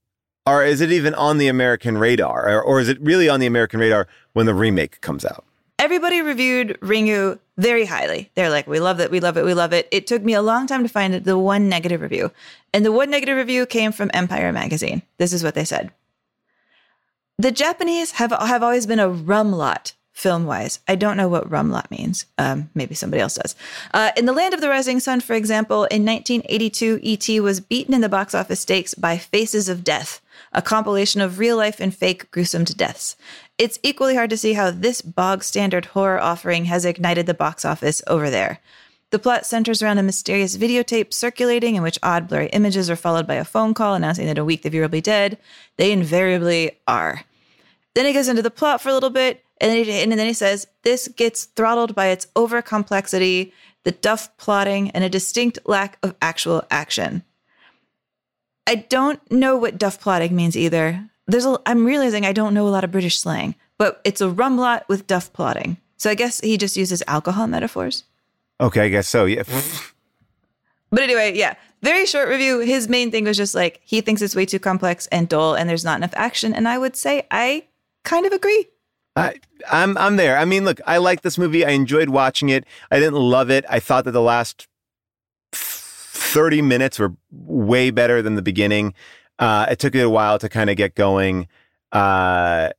are is it even on the American radar, or, or is it really on the American radar when the remake comes out? Everybody reviewed Ringu very highly. They're like, we love it, we love it, we love it. It took me a long time to find the one negative review. And the one negative review came from Empire Magazine. This is what they said. The Japanese have, have always been a rum lot film wise. I don't know what rum lot means. Um, maybe somebody else does. Uh, in The Land of the Rising Sun, for example, in 1982, E.T. was beaten in the box office stakes by Faces of Death, a compilation of real life and fake gruesome deaths. It's equally hard to see how this bog standard horror offering has ignited the box office over there. The plot centers around a mysterious videotape circulating in which odd, blurry images are followed by a phone call announcing that a week the viewer will be dead. They invariably are. Then he goes into the plot for a little bit, and then, he, and then he says, This gets throttled by its over complexity, the duff plotting, and a distinct lack of actual action. I don't know what duff plotting means either. There's a, I'm realizing I don't know a lot of British slang, but it's a rum lot with duff plotting. So I guess he just uses alcohol metaphors. Okay, I guess so. Yeah. But anyway, yeah, very short review. His main thing was just like he thinks it's way too complex and dull, and there's not enough action. And I would say I kind of agree. I, I'm I'm there. I mean, look, I like this movie. I enjoyed watching it. I didn't love it. I thought that the last thirty minutes were way better than the beginning. Uh, it took it a while to kind of get going, uh,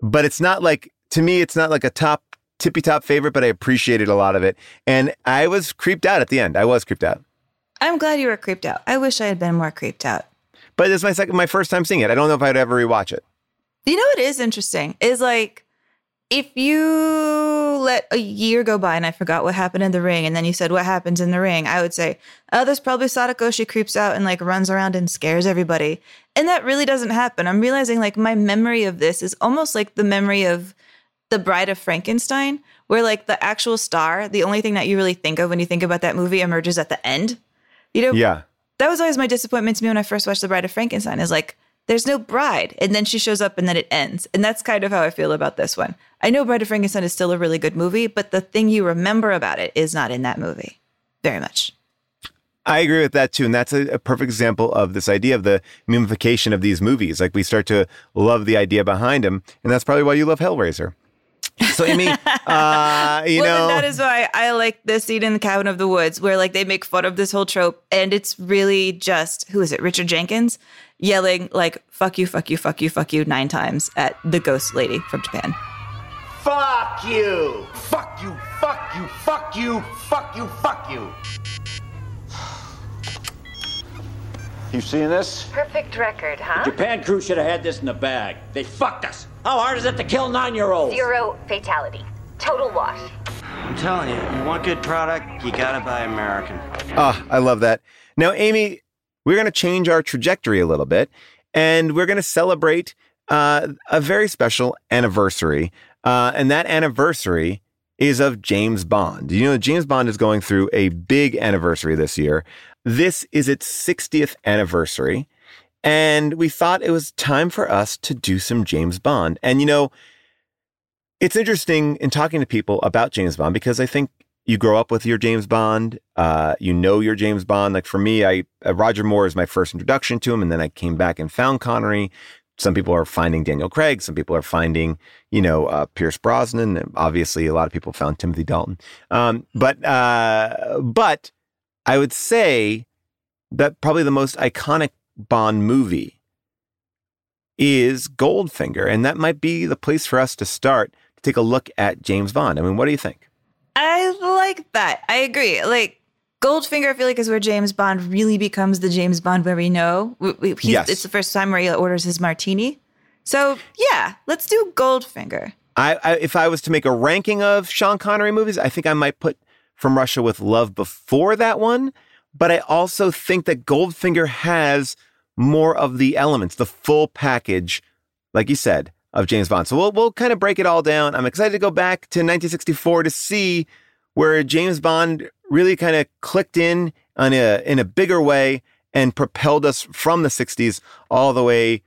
but it's not like to me. It's not like a top tippy top favorite, but I appreciated a lot of it, and I was creeped out at the end. I was creeped out. I'm glad you were creeped out. I wish I had been more creeped out. But it's my second, my first time seeing it. I don't know if I'd ever rewatch it. You know what is interesting is like if you let a year go by and I forgot what happened in the ring, and then you said what happens in the ring, I would say, oh, there's probably Sadako. She creeps out and like runs around and scares everybody. And that really doesn't happen. I'm realizing like my memory of this is almost like the memory of the Bride of Frankenstein, where like the actual star, the only thing that you really think of when you think about that movie emerges at the end. You know? Yeah. That was always my disappointment to me when I first watched The Bride of Frankenstein is like, there's no bride. And then she shows up and then it ends. And that's kind of how I feel about this one. I know Bride of Frankenstein is still a really good movie, but the thing you remember about it is not in that movie very much. I agree with that too. And that's a, a, perfect example of this idea of the mimification of these movies. Like we start to love the idea behind them. And that's probably why you love Hellraiser. So, Amy, uh, you well, know. that is why I like the scene in the Cabin of the Woods where like they make fun of this whole trope. And it's really just, who is it? Richard Jenkins yelling like, fuck you, fuck you, fuck you, fuck you nine times at the ghost lady from Japan. Fuck you! Fuck you, fuck you, fuck you, fuck you, fuck you! You seeing this? Perfect record, huh? The Japan crew should have had this in the bag. They fucked us. How hard is it to kill nine-year-olds? Zero fatality. Total wash. I'm telling you, you want good product, you gotta buy American. Ah, I love that. Now, Amy, we're going to change our trajectory a little bit, and we're going to celebrate uh, a very special anniversary. Uh, and that anniversary is of James Bond. You know, James Bond is going through a big anniversary this year. This is its 60th anniversary. And we thought it was time for us to do some James Bond. And, you know, it's interesting in talking to people about James Bond because I think you grow up with your James Bond. Uh, you know your James Bond. Like for me, I uh, Roger Moore is my first introduction to him, and then I came back and found Connery. Some people are finding Daniel Craig. Some people are finding, you know, uh, Pierce Brosnan. Obviously, a lot of people found Timothy Dalton. Um, but uh, but I would say that probably the most iconic Bond movie is Goldfinger, and that might be the place for us to start to take a look at James Bond. I mean, what do you think? I like that. I agree. Like Goldfinger, I feel like is where James Bond really becomes the James Bond where we know. Yes. It's the first time where he orders his martini. So yeah, let's do Goldfinger. I, I if I was to make a ranking of Sean Connery movies, I think I might put From Russia with Love before that one. But I also think that Goldfinger has more of the elements, the full package, like you said, of James Bond. So we'll we'll kind of break it all down. I'm excited to go back to 1964 to see where James Bond really kind of clicked in on a in a bigger way and propelled us from the 60s all the way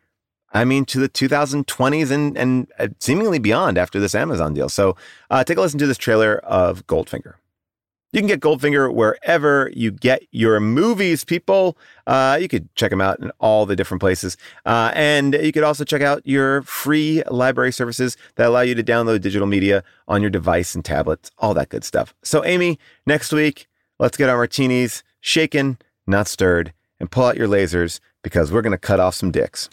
I mean to the 2020s and and uh, seemingly beyond after this Amazon deal. So uh, take a listen to this trailer of Goldfinger. You can get Goldfinger wherever you get your movies, people. Uh, you could check them out in all the different places. Uh, and you could also check out your free library services that allow you to download digital media on your device and tablets, all that good stuff. So, Amy, next week, let's get our martinis shaken, not stirred, and pull out your lasers because we're going to cut off some dicks.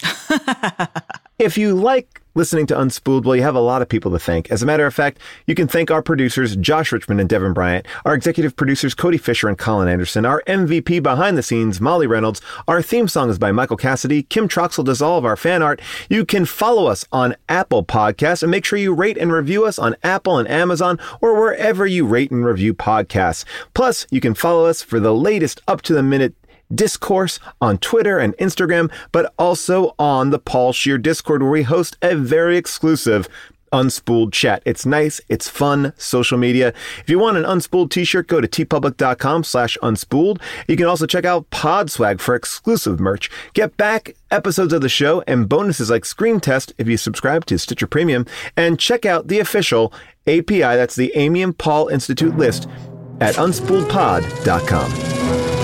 if you like listening to Unspooled, well, you have a lot of people to thank. As a matter of fact, you can thank our producers, Josh Richmond and Devin Bryant, our executive producers, Cody Fisher and Colin Anderson, our MVP behind the scenes, Molly Reynolds. Our theme song is by Michael Cassidy. Kim Troxel does all of our fan art. You can follow us on Apple Podcasts and make sure you rate and review us on Apple and Amazon or wherever you rate and review podcasts. Plus, you can follow us for the latest up to the minute discourse on Twitter and Instagram, but also on the Paul Scheer Discord, where we host a very exclusive Unspooled chat. It's nice, it's fun, social media. If you want an Unspooled t-shirt, go to teepublic.com slash unspooled. You can also check out Podswag for exclusive merch. Get back episodes of the show and bonuses like Screen Test if you subscribe to Stitcher Premium. And check out the official API, that's the Amy and Paul Institute list at unspooledpod.com.